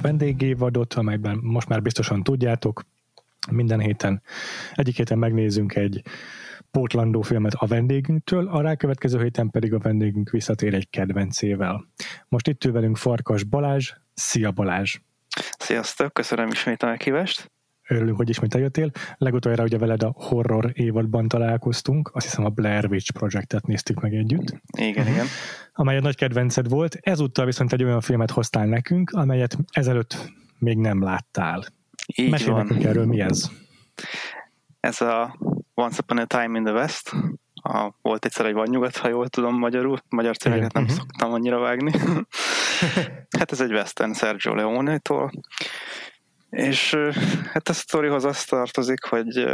Vendégévadot, amelyben most már biztosan tudjátok, minden héten, egyik héten megnézzünk egy pótlandó filmet a vendégünktől, a rákövetkező héten pedig a vendégünk visszatér egy kedvencével. Most itt ül velünk Farkas Balázs. Szia Balázs! Sziasztok, köszönöm ismét a meghívást. Örülünk, hogy ismét eljöttél. Legutoljára ugye veled a horror évadban találkoztunk, azt hiszem a Blair Witch Projectet néztük meg együtt, Igen, igen. amely egy nagy kedvenced volt. Ezúttal viszont egy olyan filmet hoztál nekünk, amelyet ezelőtt még nem láttál. Így Mesélj van. nekünk erről, mi ez? Ez a Once Upon a Time in the West. A, volt egyszer egy van nyugat, ha jól tudom magyarul. Magyar címeket nem Mhm. szoktam annyira vágni. hát ez egy western Sergio Leone-tól. És hát a sztorihoz azt tartozik, hogy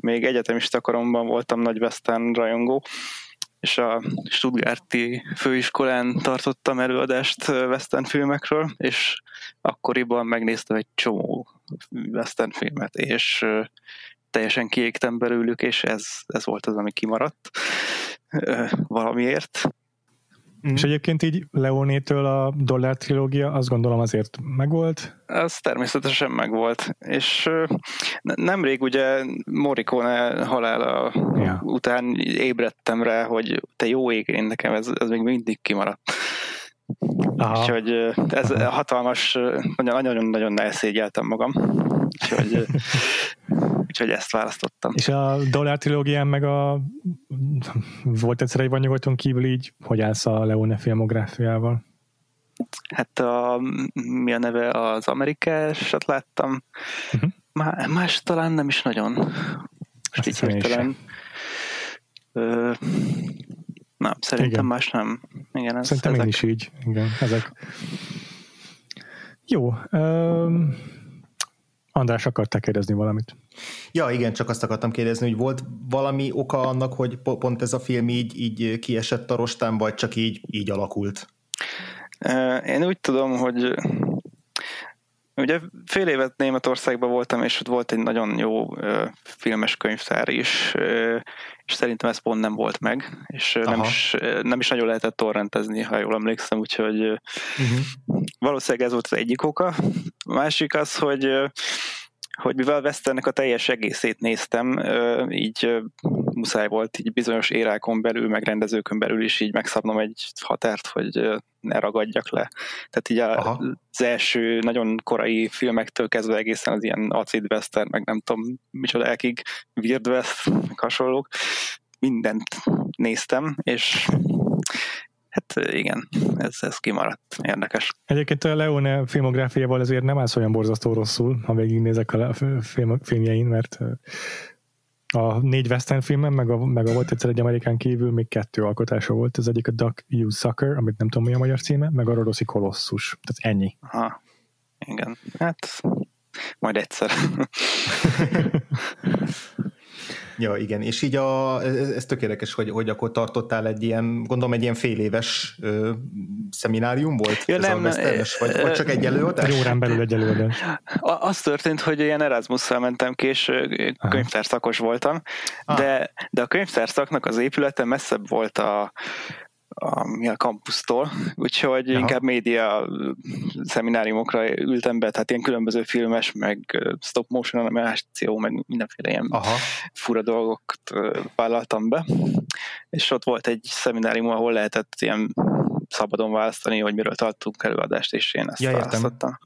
még egyetemista koromban voltam nagy western rajongó, és a Stuttgarti főiskolán tartottam előadást western filmekről, és akkoriban megnéztem egy csomó western filmet, és teljesen kiégtem belőlük, és ez, ez volt az, ami kimaradt ö, valamiért. És egyébként így Leonétől a Dollár trilógia azt gondolom azért megvolt. Ez természetesen megvolt, és nemrég ugye Morricone halála Ja. után ébredtem rá, hogy te jó ég, én nekem ez, ez még mindig kimaradt. Aha. Úgyhogy ez hatalmas, nagyon-nagyon elszégyeltem magam. Úgyhogy, úgyhogy ezt választottam. És a Dollár trilógián meg a volt egyszer egy van nyugaton kívül így, hogy állsz a Leone filmográfiával? Hát a, mi a neve, az amerikásat láttam. Uh-huh. Má, más talán nem is nagyon. Most Azt így hirtelen. Ö, nem, szerintem. Igen. más nem. Igen, ez, Szerintem ezek. én is így. Igen, ezek. Jó. Um, András, akartál kérdezni valamit? Ja, igen, csak azt akartam kérdezni, hogy volt valami oka annak, hogy po- pont ez a film így, így kiesett a rostán, vagy csak így, így alakult? Én úgy tudom, hogy ugye fél évet Németországban voltam, és ott volt egy nagyon jó ö, filmes könyvtár is, ö, és szerintem ez pont nem volt meg, és nem is, nem is nagyon lehetett torrentezni, ha jól emlékszem, úgyhogy Uh-huh. valószínűleg ez volt az egyik oka. A másik az, hogy hogy mivel Westernnek a teljes egészét néztem, így muszáj volt így bizonyos érákon belül, meg rendezőkön belül is így megszabnom egy határt, hogy ne ragadjak le. Tehát így a, Aha. az első nagyon korai filmektől kezdve egészen az ilyen acid western, meg nem tudom micsoda elkig, Weird West, meg hasonlók, mindent néztem, és hát igen, ez, ez kimaradt. Érdekes. Egyébként a Leone filmográfiával ezért nem állsz olyan borzasztó rosszul, ha végignézek a film, filmjein, mert a négy western filmem, meg a, meg a volt egyszer egy amerikán kívül még kettő alkotása volt. Az egyik a Duck You Sucker, amit nem tudom mi a magyar címe, meg a Rodoszi Kolosszus. Tehát ennyi. Aha, igen. Hát majd egyszer. Ja, igen, és így a, ez, ez tök érdekes, hogy, hogy akkor tartottál egy ilyen, gondolom egy ilyen fél éves ö, szeminárium volt? Ja, ez nem, vagy, vagy csak egy Egy előadás? órán belül egy előadás. Az történt, hogy ilyen Erasmusszal mentem ki, és könyvtárszakos voltam, Ah. de, de a könyvtárszaknak az épülete messzebb volt a, a, mi a kampusztól, úgyhogy Aha. inkább média szemináriumokra ültem be, tehát ilyen különböző filmes, meg stop motion animáció, meg mindenféle ilyen Aha, fura dolgokat vállaltam be, és ott volt egy szeminárium, ahol lehetett ilyen szabadon választani, hogy miről tartunk előadást, és én ezt Ja, választottam.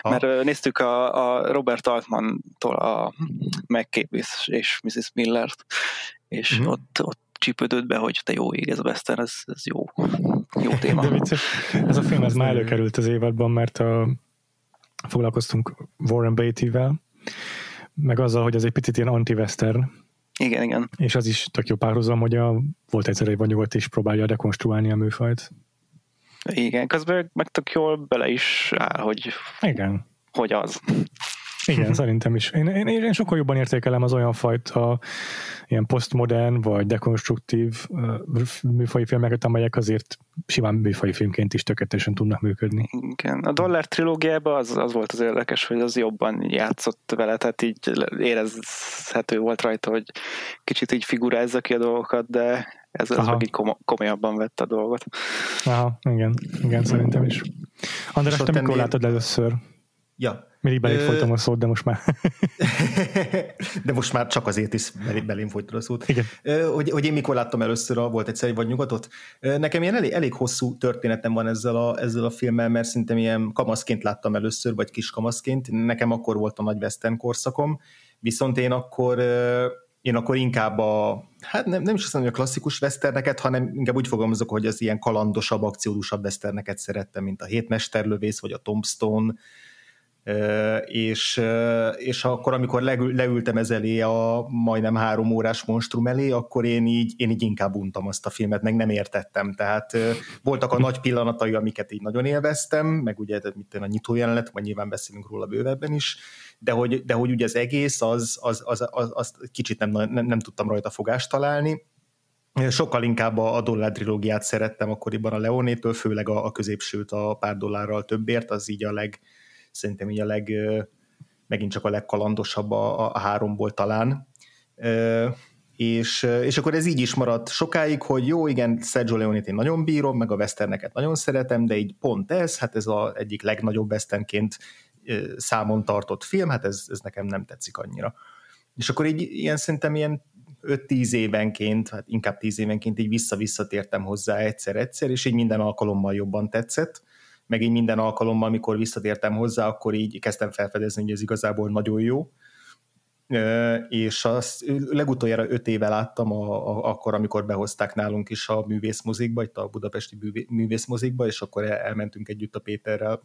Ha. Mert néztük a, a Robert Altman-tól a McCabe és Mrs. Millert, és uh-huh. ott, ott csípődött be, hogy te jó ég, ez a western, ez, ez jó, jó téma. De vicces, ez a film ez már előkerült az évadban, mert a foglalkoztunk Warren Beatty-vel, meg azzal, hogy ez egy picit ilyen anti-western. Igen, igen. És az is tök jó párhuzam, hogy a, volt egyszer egy nyugodt is próbálja dekonstruálni a műfajt. Igen, közben meg tök jól bele is áll, hogy, Igen. hogy az. Igen, szerintem is. Én, én, én sokkal jobban értékelem az olyan fajta ilyen posztmodern vagy dekonstruktív uh, műfai filmeket, amelyek azért simán műfai filmként is tökéletesen tudnak működni. Igen. A Dollar trilógiában az, az volt az érdekes, hogy az jobban játszott vele, tehát így érezhető volt rajta, hogy kicsit így figurázza ki a dolgokat, de ez az meg így komolyabban vett a dolgot. Aha, igen, igen, szerintem is. András, te mikor látod először? Ja, mindig belé folytam a szót, de most már... de most már csak azért is belém folytad a szót. Igen. Hogy, hogy én mikor láttam először a Volt egyszer vagy nyugatot. Nekem ilyen elég, elég hosszú történetem van ezzel a, ezzel a filmmel, mert szerintem ilyen kamaszként láttam először, vagy kis kamaszként. Nekem akkor volt a nagy western korszakom, viszont én akkor én akkor inkább a, hát nem, nem is azt mondom, hogy a klasszikus westerneket, hanem inkább úgy fogalmazok, hogy az ilyen kalandosabb, akciódusabb westerneket szerettem, mint a Hétmesterlövész, vagy a Tombstone, és, és akkor, amikor leültem ez elé a majdnem három órás monstrum elé, akkor én így, én így inkább untam azt a filmet, meg nem értettem. Tehát voltak a nagy pillanatai, amiket így nagyon élveztem, meg ugye mit a nyitó jelenet, majd nyilván beszélünk róla bővebben is, de hogy, de hogy ugye az egész, az, az, az, az, az kicsit nem, nem, nem tudtam rajta fogást találni, Sokkal inkább a, a dollár trilógiát szerettem akkoriban a Leonétől, főleg a, a középsőt a pár dollárral többért, az így a leg, szerintem így a leg, megint csak a legkalandosabb a, a háromból talán. És, és akkor ez így is maradt sokáig, hogy jó, igen, Sergio Leone-t én nagyon bírom, meg a westerneket nagyon szeretem, de így pont ez, hát ez az egyik legnagyobb westernként számon tartott film, hát ez, ez nekem nem tetszik annyira. És akkor így ilyen szerintem ilyen 5-10 évenként, hát inkább 10 évenként így vissza-visszatértem hozzá egyszer-egyszer, és így minden alkalommal jobban tetszett meg így minden alkalommal, amikor visszatértem hozzá, akkor így kezdtem felfedezni, hogy ez igazából nagyon jó, és azt legutoljára öt éve láttam, a, a, akkor, amikor behozták nálunk is a művészmozikba, itt a budapesti művészmozikba, és akkor elmentünk együtt a Péterrel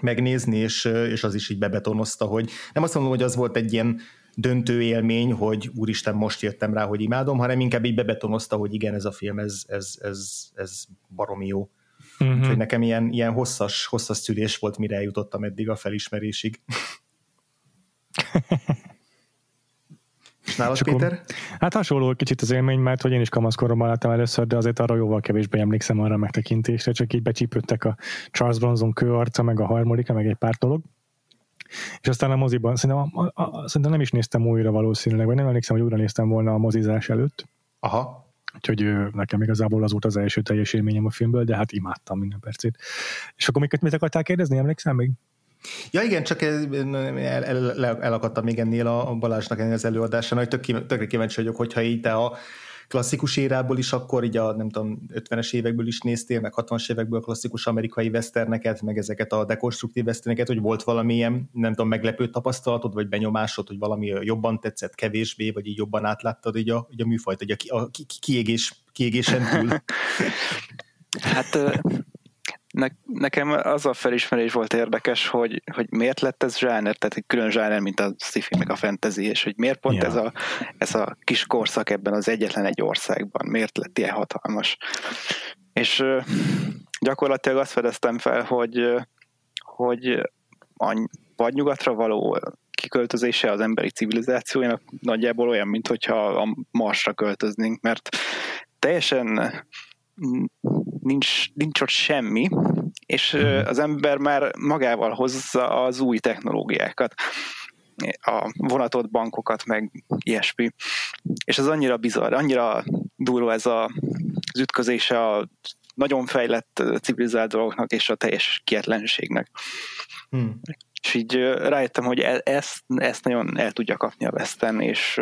megnézni, és, és az is így bebetonozta, hogy nem azt mondom, hogy az volt egy ilyen döntő élmény, hogy úristen, most jöttem rá, hogy imádom, hanem inkább így bebetonozta, hogy igen, ez a film, ez, ez, ez, ez baromi jó. Uh-huh. Úgyhogy nekem ilyen, ilyen hosszas, hosszas szülés volt, mire eljutottam eddig a felismerésig. És nálad, Péter? Akkor, hát hasonló kicsit az élmény, mert hogy én is kamaszkoromban láttam először, de azért arra jóval kevésbé emlékszem arra a megtekintésre, csak így becsípődtek a Charles Bronson kőarca, meg a harmonika, meg egy pár dolog. És aztán a moziban, szerintem, a, a, a, szerintem nem is néztem újra valószínűleg, vagy nem emlékszem, hogy újra néztem volna a mozizás előtt. Aha. Úgyhogy nekem igazából az volt az első teljes élményem a filmből, de hát imádtam minden percét. És akkor mit, mit akartál kérdezni, emlékszel még? Ja igen, csak el, el, el, elakadtam még ennél a Balázsnak ennél az előadásán, hogy tök, tökre kíváncsi vagyok, hogyha így te a klasszikus érából is akkor, így a nem tudom, 50-es évekből is néztél, meg 60-as évekből a klasszikus amerikai westerneket, meg ezeket a dekonstruktív westerneket, hogy volt valamilyen, nem tudom, meglepő tapasztalatod, vagy benyomásod, hogy valami jobban tetszett, kevésbé, vagy így jobban átláttad így a, így a műfajt, hogy a, a kiégés, kiégésen túl? hát ne, nekem az a felismerés volt érdekes, hogy, hogy miért lett ez zsáner, tehát egy külön zsáner, mint a sci meg a fantasy, és hogy miért pont yeah. ez, a, ez a kis korszak ebben az egyetlen egy országban, miért lett ilyen hatalmas. És gyakorlatilag azt fedeztem fel, hogy, hogy a vagy nyugatra való kiköltözése az emberi civilizációjának nagyjából olyan, mint hogyha a Marsra költöznénk, mert teljesen nincs, nincs ott semmi, és mhm. az ember már magával hozza az új technológiákat a vonatot, bankokat, meg ilyesmi. És ez annyira bizarr, annyira durva ez a, az ütközése a nagyon fejlett civilizált dolgoknak és a teljes kietlenségnek. Hmm. És így rájöttem, hogy e, ezt, ezt nagyon el tudja kapni a Westen, és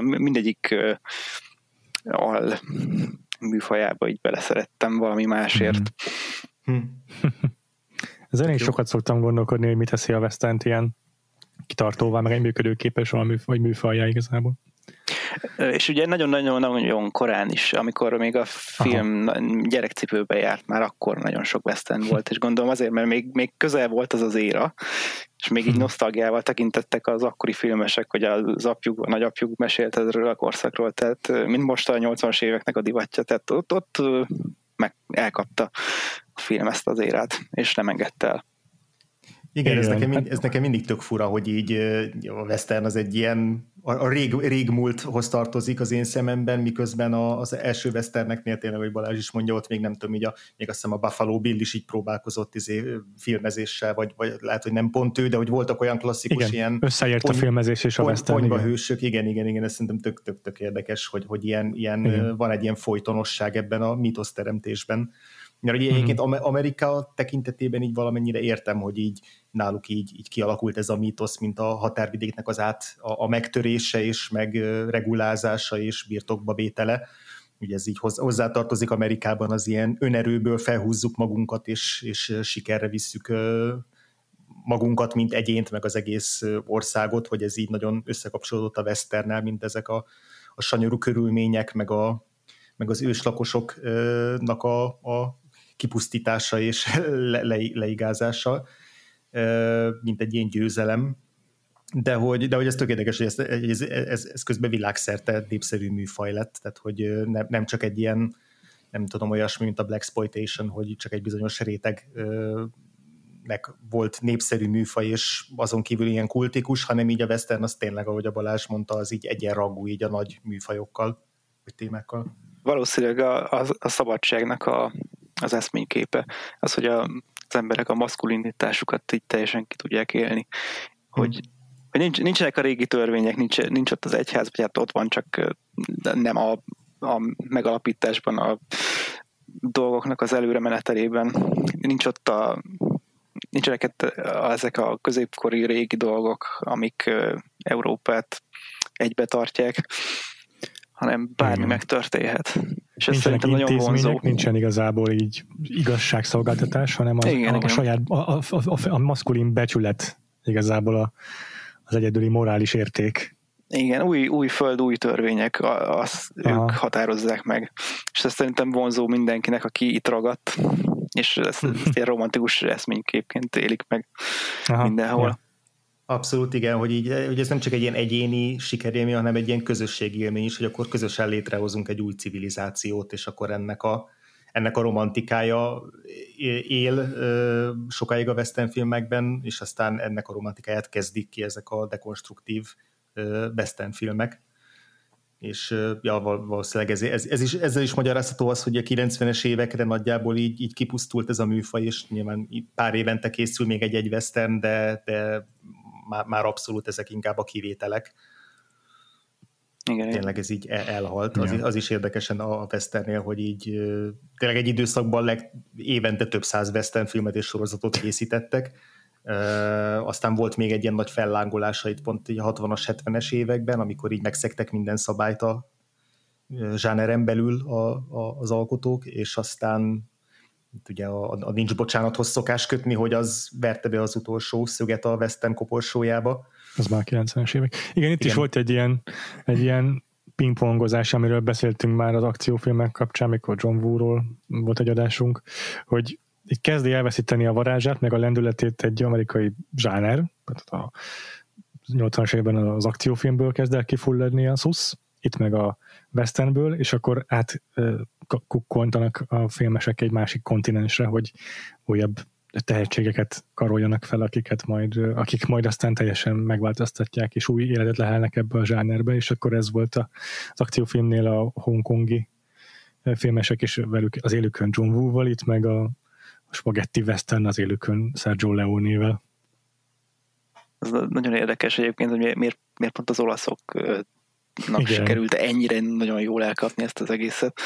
mindegyik al műfajába így beleszerettem valami másért. Mm. Ezen én sokat szoktam gondolkodni, hogy mit teszi a Westent ilyen kitartóvá, meg egy működőképes valami, vagy műfajjá igazából. És ugye nagyon-nagyon-nagyon korán is, amikor még a film Aha. gyerekcipőbe járt, már akkor nagyon sok western volt, és gondolom azért, mert még, még közel volt az az éra, és még így hm. nosztalgiával tekintettek az akkori filmesek, hogy az apjuk, a nagyapjuk mesélt erről a korszakról, tehát mint most a 80-as éveknek a divatja, tehát ott, ott meg elkapta a film ezt az érát, és nem engedte el. Igen, Igen. Ez, nekem, mind, ez nekem mindig tök fura, hogy így a western az egy ilyen, a, a rég, régmúlthoz tartozik az én szememben, miközben a, az első westerneknél tényleg, hogy Balázs is mondja, ott még nem tudom, így a, még azt hiszem a Buffalo Bill is így próbálkozott izé, filmezéssel, vagy, vagy lehet, hogy nem pont ő, de hogy voltak olyan klasszikus igen, ilyen... összeért pony, a filmezés és a pony, western. Ponyba igen. hősök, igen, igen, igen, ez szerintem tök, tök, tök érdekes, hogy, hogy ilyen, ilyen van egy ilyen folytonosság ebben a mítoszteremtésben. Mert ugye egyébként mm-hmm. Amerika tekintetében így valamennyire értem, hogy így náluk így, így kialakult ez a mítosz, mint a határvidéknek az át a, a megtörése és megregulázása és birtokba vétele. Ugye ez így hozzátartozik Amerikában az ilyen önerőből felhúzzuk magunkat, és, és sikerre visszük magunkat, mint egyént, meg az egész országot, hogy ez így nagyon összekapcsolódott a Westernnel, mint ezek a, a sanyarú körülmények, meg, a, meg az őslakosoknak a, a kipusztítása és le, le, leigázása, mint egy ilyen győzelem, de hogy, de hogy ez tök érdekes, hogy ez, ez, ez, ez közben világszerte népszerű műfaj lett, tehát hogy ne, nem csak egy ilyen, nem tudom, olyasmi, mint a Black Exploitation, hogy csak egy bizonyos réteg volt népszerű műfaj, és azon kívül ilyen kultikus, hanem így a western az tényleg, ahogy a Balázs mondta, az így egyenrangú így a nagy műfajokkal, vagy témákkal. Valószínűleg a, a, a szabadságnak a, az eszményképe. Az, hogy a, az emberek a maszkulinitásukat így teljesen ki tudják élni. Hogy, hmm. hogy nincs, nincsenek a régi törvények, nincs, nincs ott az egyház, vagy hát ott van, csak nem a, a megalapításban, a dolgoknak az előre menetelében. Nincs ott a nincsenek ezek a középkori régi dolgok, amik Európát egybe tartják, hanem bármi Igen. megtörténhet. És ez szerintem nagyon vonzó. Nincsen igazából így igazságszolgáltatás, hanem az, igen, a, igen. a saját, a, a, a, a maszkulin becsület igazából a, az egyedüli morális érték. Igen, új, új föld, új törvények, azt ők határozzák meg. És ez szerintem vonzó mindenkinek, aki itt ragadt, és ezt, ezt ilyen romantikus eszményképként élik meg Aha, mindenhol. Ja. Abszolút igen, hogy, így, hogy ez nem csak egy ilyen egyéni sikerélmény, hanem egy ilyen közösségi élmény is, hogy akkor közösen létrehozunk egy új civilizációt, és akkor ennek a, ennek a romantikája él sokáig a western filmekben, és aztán ennek a romantikáját kezdik ki ezek a dekonstruktív western filmek. És ja, valószínűleg ez, ez, ez is, ezzel is magyarázható az, hogy a 90-es évekre nagyjából így, így kipusztult ez a műfaj, és nyilván pár évente készül még egy-egy western, de, de már, már abszolút ezek inkább a kivételek. Igen, tényleg ez így elhalt. Az, az is érdekesen a Westernél, hogy így tényleg egy időszakban leg, évente több száz Western filmet és sorozatot készítettek. Uh, aztán volt még egy ilyen nagy fellángolása itt pont a 60-as, 70-es években, amikor így megszektek minden szabályt a zsáneren belül a, a, az alkotók, és aztán ugye a, a nincs bocsánathoz szokás kötni, hogy az verte be az utolsó szöget a Western koporsójába. Az már 90-es évek. Igen, itt Igen. is volt egy ilyen, egy ilyen pingpongozás, amiről beszéltünk már az akciófilmek kapcsán, mikor John Woo-ról volt egy adásunk, hogy így kezdi elveszíteni a varázsát, meg a lendületét egy amerikai zsáner, tehát a 80-as évben az akciófilmből kezd el kifulladni a szusz, itt meg a westernből, és akkor át kukkoltanak a filmesek egy másik kontinensre, hogy újabb tehetségeket karoljanak fel, akiket majd, akik majd aztán teljesen megváltoztatják, és új életet lehelnek ebbe a zsánerbe, és akkor ez volt az akciófilmnél a hongkongi filmesek, és velük az élükön John Woo-val, itt meg a, a Spaghetti Western az élükön Sergio Leone-vel. Ez nagyon érdekes egyébként, hogy miért, miért pont az olaszok Igen. sikerült ennyire nagyon jól elkapni ezt az egészet.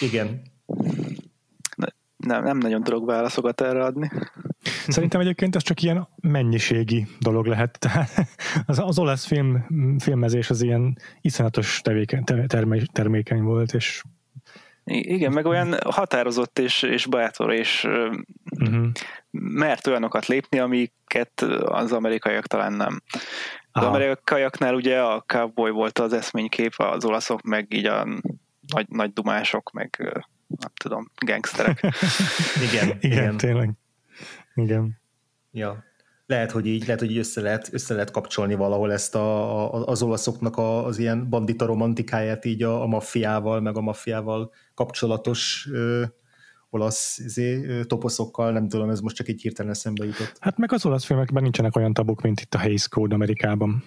Igen. Nem, nem nagyon tudok válaszokat erre adni. Szerintem egyébként ez csak ilyen mennyiségi dolog lehet. Tehát az, az olasz film, filmezés az ilyen iszonyatos tevéken, termé, termékeny volt, és igen, meg olyan határozott és, és bátor, és uh-huh. mert olyanokat lépni, amiket az amerikaiak talán nem. Az amerikaiaknál ugye a cowboy volt az eszménykép, az olaszok meg így a nagy, nagy dumások, meg nem tudom, gangsterek. igen, igen, igen, tényleg. Igen. Ja. Lehet, hogy így, lehet, hogy így össze, lehet, össze lehet kapcsolni valahol ezt a, a, az olaszoknak a, az ilyen bandita romantikáját így a, a maffiával, meg a maffiával kapcsolatos ö, olasz izé, toposzokkal, nem tudom, ez most csak egy hirtelen eszembe jutott. Hát meg az olasz filmekben nincsenek olyan tabuk, mint itt a Hays Code Amerikában.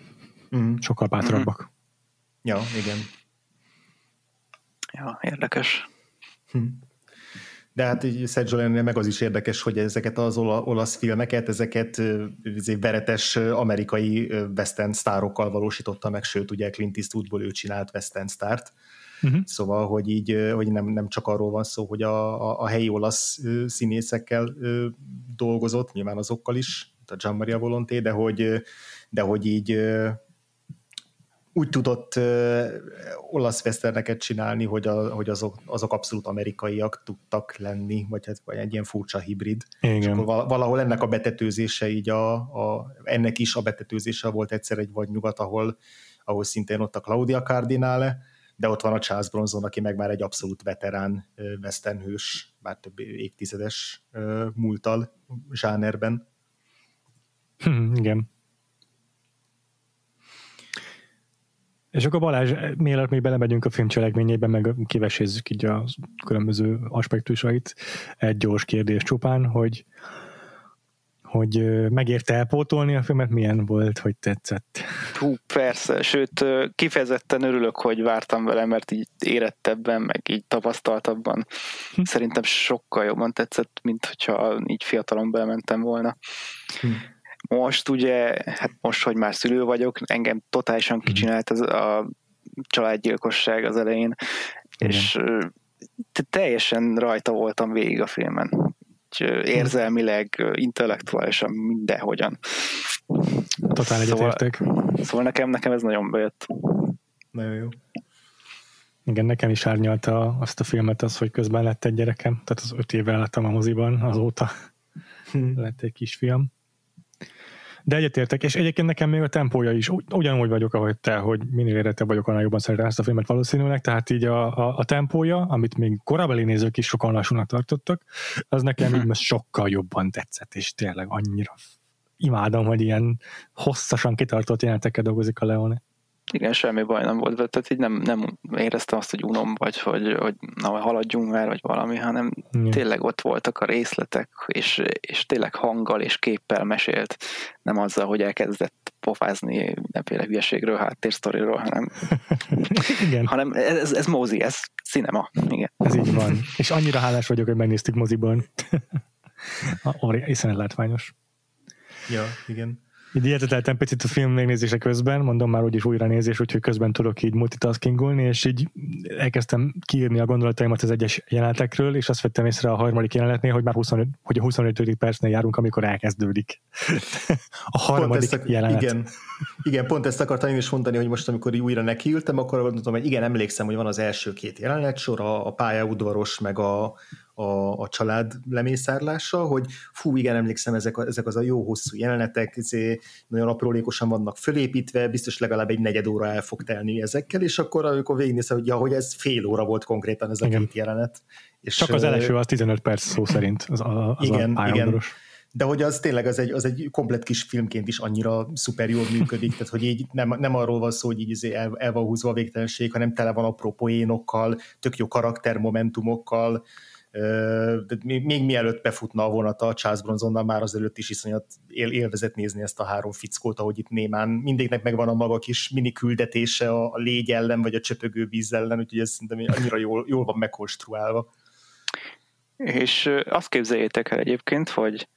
Mm. Sokkal bátrabbak. Mm. Ja, igen. Ja, érdekes. Hm. De hát Sergio leone meg az is érdekes, hogy ezeket az olasz filmeket, ezeket izé, veretes amerikai western sztárokkal valósította meg, sőt, ugye Clint Eastwoodból ő csinált western sztárt. Uh-huh. Szóval, hogy így, hogy nem, nem csak arról van szó, hogy a, a, a helyi olasz színészekkel dolgozott, nyilván azokkal is, a Gian Maria Volonté, de hogy, de hogy így úgy tudott olasz westerneket csinálni, hogy, a, hogy azok, azok abszolút amerikaiak tudtak lenni, vagy, hát, vagy egy ilyen furcsa hibrid. Igen. És akkor valahol ennek a betetőzése így a, a, ennek is a betetőzése volt egyszer egy vagy nyugat, ahol, ahol szintén ott a Claudia Cardinale, de ott van a Charles Bronson, aki meg már egy abszolút veterán western hős, már több évtizedes múltal zsánerben. Hm, igen. És akkor Balázs, mielőtt még belemegyünk a film cselekményében, meg kivesézzük így a különböző aspektusait, egy gyors kérdés csupán, hogy hogy megérte elpótolni a filmet, milyen volt, hogy tetszett? Hú, persze, sőt, kifejezetten örülök, hogy vártam vele, mert így érettebben, meg így tapasztaltabban hm. szerintem sokkal jobban tetszett, mint hogyha így fiatalon belementem volna. Hm. Most ugye, hát most, hogy már szülő vagyok, engem totálisan mhm. kicsinált az a családgyilkosság az elején, Igen. és teljesen rajta voltam végig a filmen. Érzelmileg, intellektuálisan, mindenhogyan. Totál egyetértek. Szóval, szóval nekem, nekem ez nagyon bejött. Nagyon jó. Igen, nekem is árnyalta azt a filmet az, hogy közben lett egy gyerekem, tehát az öt éve láttam a moziban, azóta hm. lett egy kisfiam. De egyetértek, és egyébként nekem még a tempója is ugyanúgy vagyok, ahogy te, hogy minél érettebb vagyok, annál jobban szeretem ezt a filmet valószínűleg, tehát így a, a, a tempója, amit még korábbi nézők is sokan lassúnak tartottak, az nekem így most sokkal jobban tetszett, és tényleg annyira imádom, hogy ilyen hosszasan kitartott jelentekkel dolgozik a Leone. Igen, semmi baj nem volt, tehát így nem, nem éreztem azt, hogy unom, vagy hogy, hogy na, haladjunk már, vagy valami, hanem Igen. tényleg ott voltak a részletek, és, és tényleg hanggal és képpel mesélt, nem azzal, hogy elkezdett pofázni mindenféle hülyeségről, háttérsztoriról, hanem, Igen. hanem ez, ez mozi, ez cinema. Igen. Ez így van. És annyira hálás vagyok, hogy megnéztük moziban. Hiszen látványos. Ja, igen. Így ilyeteteltem picit a film megnézése közben, mondom már úgyis újra nézés, úgyhogy közben tudok így multitaskingolni, és így elkezdtem kiírni a gondolataimat az egyes jelenetekről, és azt vettem észre a harmadik jelenetnél, hogy már 25, hogy a 25. percnél járunk, amikor elkezdődik a harmadik pont jelenet. Igen, igen, pont ezt akartam én is mondani, hogy most amikor újra nekiültem, akkor gondoltam, hogy igen, emlékszem, hogy van az első két jelenet sor, a, a pályaudvaros, meg a, a, a család lemészárlása, hogy fú, igen, emlékszem, ezek, a, ezek az a jó hosszú jelenetek, ezé, nagyon aprólékosan vannak fölépítve, biztos legalább egy negyed óra el fog telni ezekkel, és akkor amikor végignézem, hogy, ja, hogy ez fél óra volt konkrétan ez a igen. két jelenet. És, Csak az első az 15 perc szó szerint, az a, az igen, a igen de hogy az tényleg az egy, az egy komplet kis filmként is annyira szuper jól működik, tehát hogy így nem, nem arról van szó, hogy így izé el, el van húzva a végtelenség, hanem tele van apró poénokkal, tök jó karaktermomentumokkal, de még, még mielőtt befutna a vonat a Charles Bronsonnal, már azelőtt is iszonyat él, élvezett nézni ezt a három fickót, ahogy itt némán mindegynek megvan a maga kis mini küldetése a, a légy ellen, vagy a csöpögő víz ellen, úgyhogy ez szerintem annyira jól, jól van megkonstruálva. És azt képzeljétek el egyébként, hogy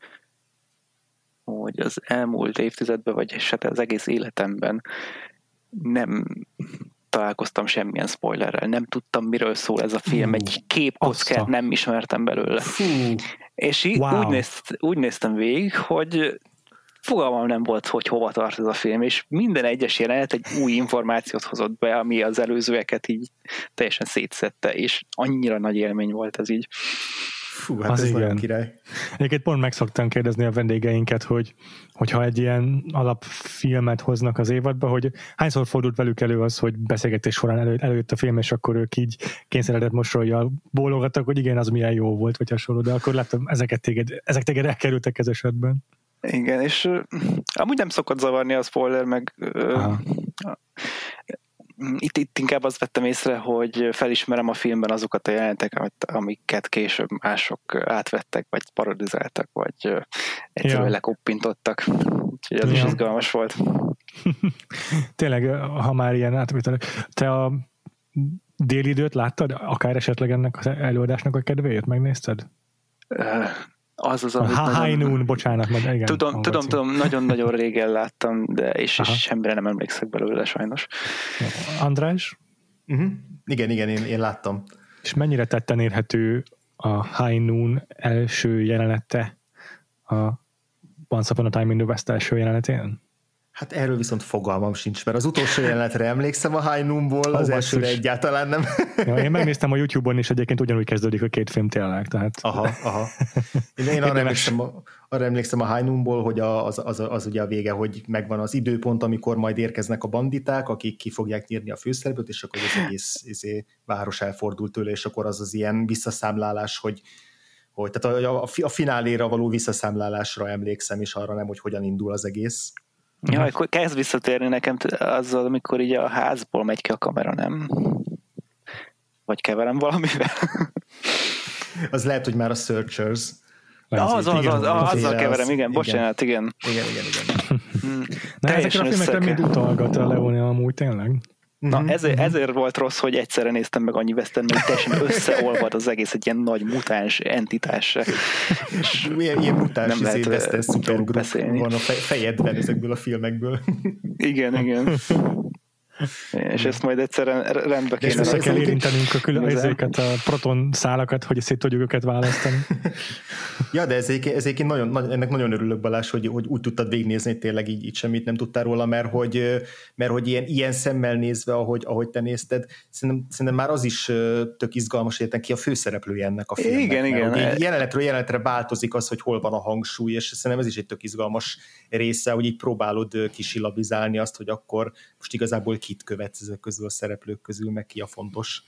hogy az elmúlt évtizedben, vagy hát az egész életemben nem találkoztam semmilyen spoilerrel, nem tudtam, miről szól ez a film, egy képkockát nem ismertem belőle. Fú. És így wow. úgy, nézt, úgy néztem végig, hogy fogalmam nem volt, hogy hova tart ez a film, és minden egyes jelenet egy új információt hozott be, ami az előzőeket így teljesen szétszette, és annyira nagy élmény volt ez így. Fú, hát az ez igen. király. Egyébként pont meg szoktam kérdezni a vendégeinket, hogy hogyha egy ilyen alapfilmet hoznak az évadba, hogy hányszor fordult velük elő az, hogy beszélgetés során elő, előtt a film, és akkor ők így kényszeredett mosolyjal bólogattak, hogy igen, az milyen jó volt, vagy hasonló, de akkor láttam, ezeket téged, ezek téged elkerültek ez esetben. Igen, és uh, amúgy nem szokott zavarni a spoiler, meg uh, itt, itt inkább azt vettem észre, hogy felismerem a filmben azokat a jeleneteket, amiket később mások átvettek, vagy parodizáltak, vagy egyszerűen ja. lekoppintottak. Úgyhogy ez ja. is izgalmas volt. Tényleg, ha már ilyen átvétel. Te a déli időt láttad? Akár esetleg ennek az előadásnak a kedvéért megnézted? Az az, amit a High nagyon... Noon, bocsánat, majd igen. Tudom, tudom, tudom, nagyon-nagyon régen láttam, de és, és semmire nem emlékszek belőle sajnos. András? Uh-huh. Igen, igen, én, én láttam. És mennyire tetten érhető a High Noon első jelenete a Once Upon a Time in the West első jelenetén? Hát erről viszont fogalmam sincs, mert az utolsó jelenetre emlékszem a High Noon-ból, az elsőre egyáltalán nem. Ja, én megnéztem a YouTube-on, és egyébként ugyanúgy kezdődik a két film tényleg. Tehát... Aha, aha. Én, én arra, emlékszem, arra emlékszem a High Noon-ból, hogy az, az, az, ugye a vége, hogy megvan az időpont, amikor majd érkeznek a banditák, akik ki fogják nyírni a főszereplőt, és akkor az egész izé, város elfordult tőle, és akkor az az ilyen visszaszámlálás, hogy hogy tehát a, a, a fináléra való visszaszámlálásra emlékszem, és arra nem, hogy hogyan indul az egész. Ja, uh-huh. akkor kezd visszatérni nekem azzal, amikor így a házból megy ki a kamera, nem? Vagy keverem valamivel? az lehet, hogy már a Searchers. Az, az, az, az, az, azzal keverem, igen, bocsánat, igen. Igen, igen, igen. Hmm. Na, ezekre a filmekre mind utalgat a Leone amúgy tényleg. Na mm-hmm. ezért, ezért volt rossz, hogy egyszerre néztem meg annyi western, hogy teljesen összeolvad az egész egy ilyen nagy mutáns entitás. És milyen, ilyen mutáns nem lehet western szupergrup van a fejedben ezekből a filmekből. Igen, igen. És ezt majd egyszerűen rendbe kéne. Össze kell érintenünk a külön ezeket a proton szálakat, hogy szét tudjuk őket választani. ja, de ezért, ezért nagyon, nagyon, ennek nagyon örülök Balázs, hogy, hogy úgy tudtad végignézni, tényleg így, így semmit nem tudtál róla, mert hogy, mert hogy ilyen, ilyen szemmel nézve, ahogy, ahogy te nézted, szerintem, szerintem már az is tök izgalmas, hogy ki a főszereplője ennek a filmnek. Igen, igen. Így jelenetről jelenetre változik az, hogy hol van a hangsúly, és szerintem ez is egy tök izgalmas része, hogy így próbálod kisilabizálni azt, hogy akkor most igazából kit követsz ezek közül a szereplők közül, meg ki a fontos.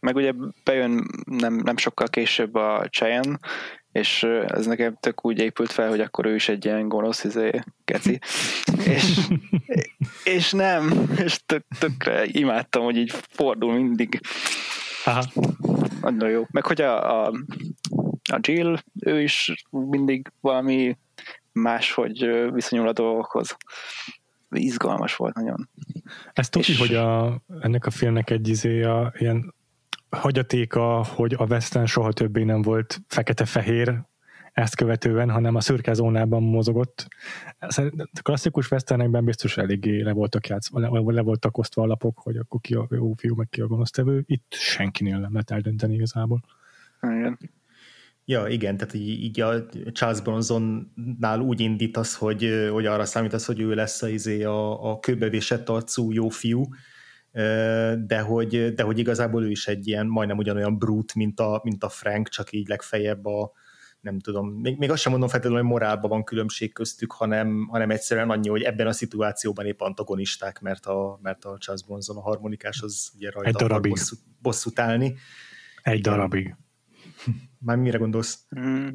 Meg ugye bejön nem, nem sokkal később a Cheyenne, és ez nekem tök úgy épült fel, hogy akkor ő is egy ilyen gonosz izé, keci. és, és nem, és tök, tökre imádtam, hogy így fordul mindig. Aha. Nagyon jó. Meg hogy a, a, a Jill, ő is mindig valami máshogy viszonyul a dolgokhoz izgalmas volt nagyon. Ez tudja, és... hogy a, ennek a filmnek egy izé a, ilyen hagyatéka, hogy a Western soha többé nem volt fekete-fehér ezt követően, hanem a szürke zónában mozogott. A klasszikus westernekben biztos eléggé le voltak, játsz, le, le voltak osztva a lapok, hogy akkor ki a jó fiú, meg ki a gonosztevő. Itt senkinél nem lehet eldönteni igazából. Igen. Ja, igen, tehát így, így a Charles Bronsonnál úgy indítasz, hogy, hogy arra számítasz, hogy ő lesz a, izé a, a kőbevésett arcú jó fiú, de hogy, de hogy igazából ő is egy ilyen majdnem ugyanolyan brut, mint a, mint a Frank, csak így legfeljebb a, nem tudom, még, még azt sem mondom feltétlenül, hogy morálban van különbség köztük, hanem, hanem egyszerűen annyi, hogy ebben a szituációban épp antagonisták, mert a, mert a Charles Bronson a harmonikás az ugye rajta egy darabig. Bosszút, bosszút állni. Egy Igen. Már mire gondolsz? Mm.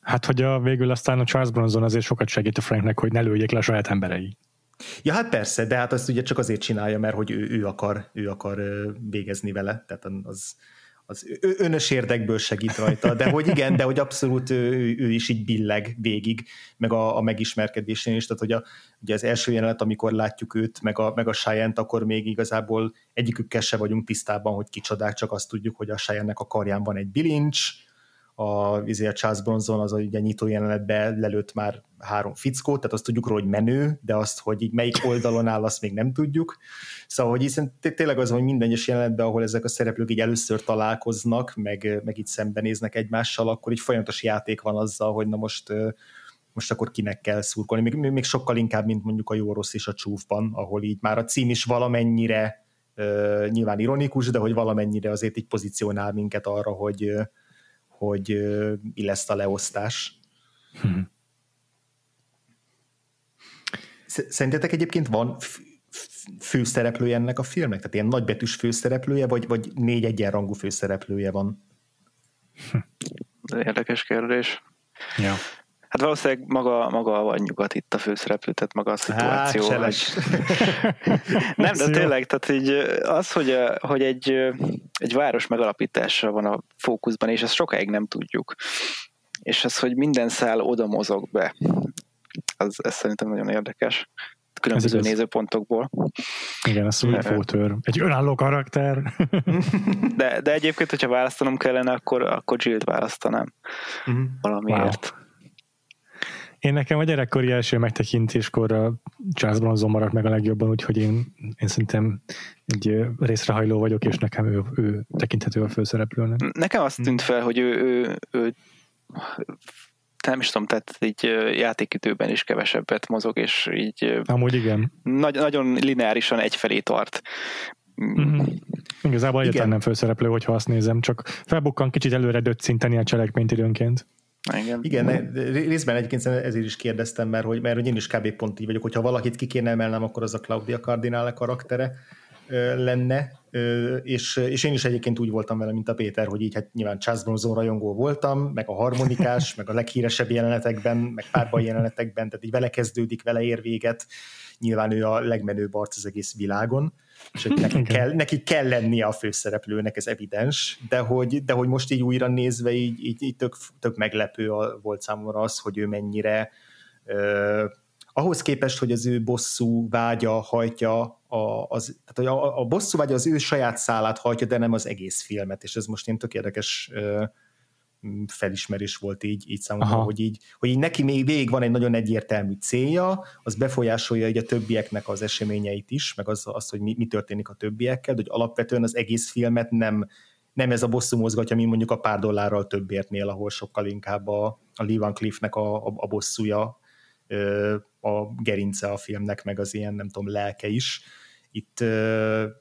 Hát, hogy a, végül aztán a Charles Bronson azért sokat segít a Franknek, hogy ne lőjék le a saját emberei. Ja, hát persze, de hát azt ugye csak azért csinálja, mert hogy ő, ő, akar, ő akar végezni vele, tehát az, az önös érdekből segít rajta, de hogy igen, de hogy abszolút ő, ő is így billeg végig, meg a, a megismerkedésén is, tehát hogy a, ugye az első jelenet, amikor látjuk őt, meg a, meg a Cheyenne-t, akkor még igazából egyikükkel se vagyunk tisztában, hogy kicsodák, csak azt tudjuk, hogy a Cheyenne-nek a karján van egy bilincs, a, izé a Charles Bronson az a ugye nyitó jelenetbe lelőtt már három fickót, tehát azt tudjuk róla, hogy menő, de azt, hogy így melyik oldalon áll, azt még nem tudjuk. Szóval, hogy hiszen tényleg az, hogy minden egyes jelenetben, ahol ezek a szereplők így először találkoznak, meg, meg így szembenéznek egymással, akkor így folyamatos játék van azzal, hogy na most most akkor kinek kell szurkolni. Még, még sokkal inkább, mint mondjuk a jó rossz és a csúfban, ahol így már a cím is valamennyire uh, nyilván ironikus, de hogy valamennyire azért így pozícionál minket arra, hogy, hogy mi lesz a leosztás. Hmm. Szerintetek egyébként van főszereplője ennek a filmnek? Tehát ilyen nagybetűs főszereplője, vagy, vagy négy egyenrangú főszereplője van? Érdekes kérdés. Ja. Hát valószínűleg maga, maga a nyugat itt a főszereplő, tehát maga a szituáció. Hát, hogy... Nem, de tényleg, tehát így az, hogy, hogy egy, egy város megalapítása van a fókuszban, és ezt sokáig nem tudjuk. És az, hogy minden szál oda mozog be, az, ez szerintem nagyon érdekes különböző nézőpontokból. Igen, a Sweet Water. Egy önálló karakter. de, de egyébként, hogyha választanom kellene, akkor, akkor Jill-t választanám. Uh-huh. Valamiért. Wow. Én nekem a gyerekkori első megtekintéskor a Charles Bronson maradt meg a legjobban, úgyhogy én, én szerintem egy részrehajló vagyok, és nekem ő, ő tekinthető a főszereplőnek. Nekem azt tűnt fel, hogy ő, ő, ő nem is tudom, tehát így játékidőben is kevesebbet mozog, és így Amúgy igen. Nagy, nagyon lineárisan egyfelé tart. Mm-hmm. Igazából egyetlen nem főszereplő, hogyha azt nézem, csak felbukkan kicsit előre döccinteni a cselekményt időnként. Igen. Igen, részben egyébként ezért is kérdeztem, mert hogy, mert hogy én is kb. pont így vagyok, hogyha valakit ki kéne emelnem, akkor az a Claudia Cardinale karaktere lenne, és, és én is egyébként úgy voltam vele, mint a Péter, hogy így hát nyilván Charles Bronson rajongó voltam, meg a harmonikás, meg a leghíresebb jelenetekben, meg párban jelenetekben, tehát így vele kezdődik, vele ér véget, nyilván ő a legmenőbb arc az egész világon, és hogy neki kell, neki kell lennie a főszereplőnek, ez evidens, de hogy, de hogy most így újra nézve így, így, így tök, tök meglepő volt számomra az, hogy ő mennyire ahhoz képest, hogy az ő bosszú vágya hajtja, a, az, tehát a, a bosszú vágya az ő saját szálát hajtja, de nem az egész filmet, és ez most én tök érdekes felismerés volt így, így számomra, hogy így, hogy így neki még végig van egy nagyon egyértelmű célja, az befolyásolja így a többieknek az eseményeit is, meg az, az hogy mi, mi történik a többiekkel, de hogy alapvetően az egész filmet nem, nem ez a bosszú mozgatja, mint mondjuk a pár dollárral többértnél, ahol sokkal inkább a, a Lee Van Cliff-nek a, a, a bosszúja a gerince a filmnek, meg az ilyen, nem tudom, lelke is. Itt,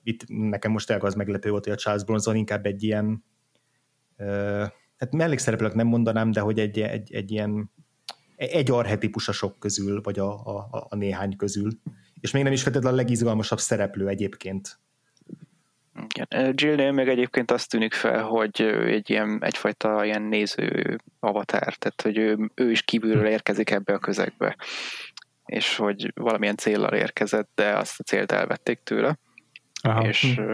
itt nekem most tényleg az meglepő volt, hogy a Charles Bronson inkább egy ilyen hát mellékszereplők nem mondanám, de hogy egy, egy, egy ilyen egy arhetipus a sok közül, vagy a, a, a néhány közül. És még nem is feltétlenül a legizgalmasabb szereplő egyébként igen. Jillnél még egyébként azt tűnik fel, hogy egy ilyen, egyfajta ilyen néző avatár, tehát hogy ő, ő is kívülről érkezik ebbe a közegbe, és hogy valamilyen célral érkezett, de azt a célt elvették tőle. Aha. És hm.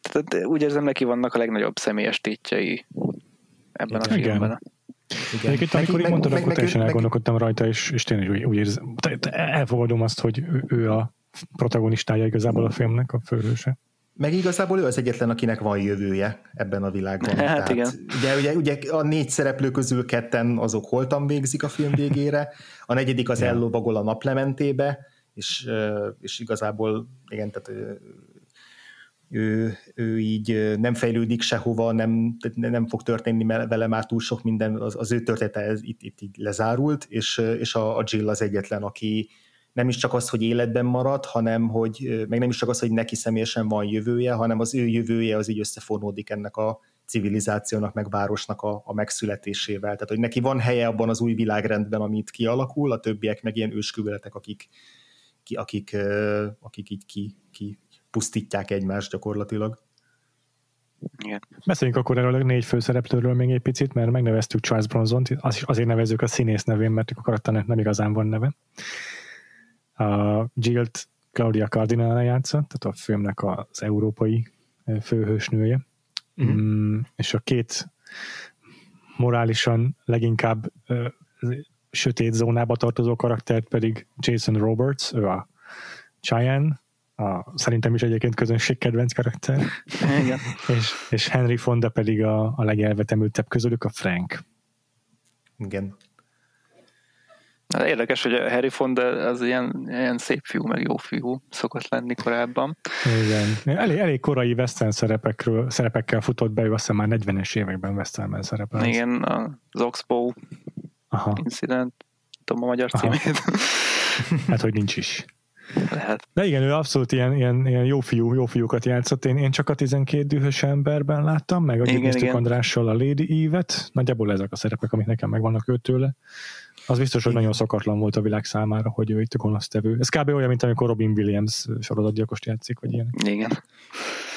Tehát úgy érzem, neki vannak a legnagyobb személyes tétjei ebben Igen. a filmben. Igen. Igen. Egyébként amikor így mondtad, akkor teljesen elgondolkodtam rajta, és, és tényleg úgy, úgy érzem, elfogadom azt, hogy ő, ő a protagonistája igazából a filmnek, a főhőse. Meg igazából ő az egyetlen, akinek van jövője ebben a világban. Hát Tehát, igen. Ugye, ugye, ugye a négy szereplő közül ketten azok holtan végzik a film végére, a negyedik az ja. ellovagol a naplementébe, és, és igazából igen, tehát ő, ő így nem fejlődik sehova, nem, nem fog történni vele már túl sok minden, az, az ő története ez itt, itt így lezárult, és, és a, a Jill az egyetlen, aki, nem is csak az, hogy életben marad, hanem hogy, meg nem is csak az, hogy neki személyesen van jövője, hanem az ő jövője az így összefonódik ennek a civilizációnak, meg városnak a, a megszületésével. Tehát, hogy neki van helye abban az új világrendben, amit kialakul, a többiek meg ilyen ősküveletek, akik, ki, akik, akik így ki, ki pusztítják egymást gyakorlatilag. Igen. Beszéljünk akkor erről a négy főszereplőről még egy picit, mert megneveztük Charles Bronzont, azért nevezzük a színész nevén, mert a karakternek nem igazán van neve a Jill-t Claudia Cardinale játsza, tehát a filmnek az európai főhősnője, mm-hmm. mm, és a két morálisan leginkább ö, sötét zónába tartozó karaktert pedig Jason Roberts, ő a Cheyenne, a, szerintem is egyébként közönség kedvenc karakter, Igen. és, és Henry Fonda pedig a, a legelvetemültebb közülük, a Frank. Igen. Érdekes, hogy a Harry Fonda az ilyen, ilyen szép fiú, meg jó fiú szokott lenni korábban. Igen. Elég, elég korai western szerepekről, szerepekkel futott be, ő azt hiszem már 40-es években westernben szerepel. Igen, az Oxbow Aha. Incident, tudom a magyar Aha. címét. hát, hogy nincs is. Lehet. De igen, ő abszolút ilyen, ilyen, ilyen jó fiú, jó fiúkat játszott. Én, én csak a 12 dühös emberben láttam, meg a néztük Andrással a Lady Eve-et. Nagyjából ezek a szerepek, amik nekem megvannak őtőle. Az biztos, hogy nagyon szokatlan volt a világ számára, hogy ő itt a gonosztevő. Ez kb. olyan, mint amikor Robin Williams sorozatgyilkost játszik, vagy ilyen. Igen.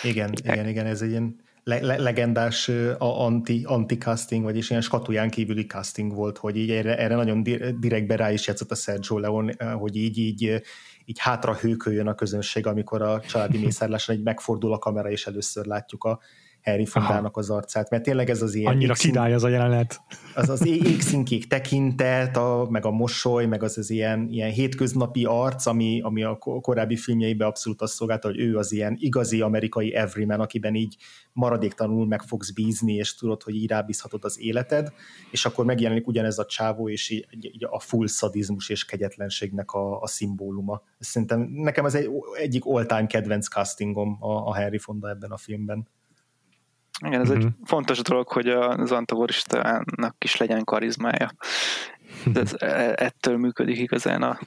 Igen, igen, igen, ez egy ilyen le- le- legendás uh, anti, anti-casting, vagyis ilyen skatuján kívüli casting volt, hogy így erre, erre nagyon direktbe rá is játszott a Sergio Leone, hogy így, így, így hátra hőköljön a közönség, amikor a családi mészárláson egy megfordul a kamera, és először látjuk a Harry Fondának az arcát, mert tényleg ez az ilyen... Annyira király az a jelenet. Az az égszínkék tekintet, a, meg a mosoly, meg az az ilyen, ilyen hétköznapi arc, ami, ami a korábbi filmjeiben abszolút azt szolgálta, hogy ő az ilyen igazi amerikai everyman, akiben így maradéktanul meg fogsz bízni, és tudod, hogy így rábízhatod az életed, és akkor megjelenik ugyanez a csávó, és így, így a full szadizmus és kegyetlenségnek a, a szimbóluma. Szerintem nekem ez egy, egyik all-time kedvenc castingom a, a Harry Fonda ebben a filmben. Igen, ez uh-huh. egy mhm. fontos dolog, hogy az antagonistának is legyen karizmája. De ez, e, ettől működik igazán a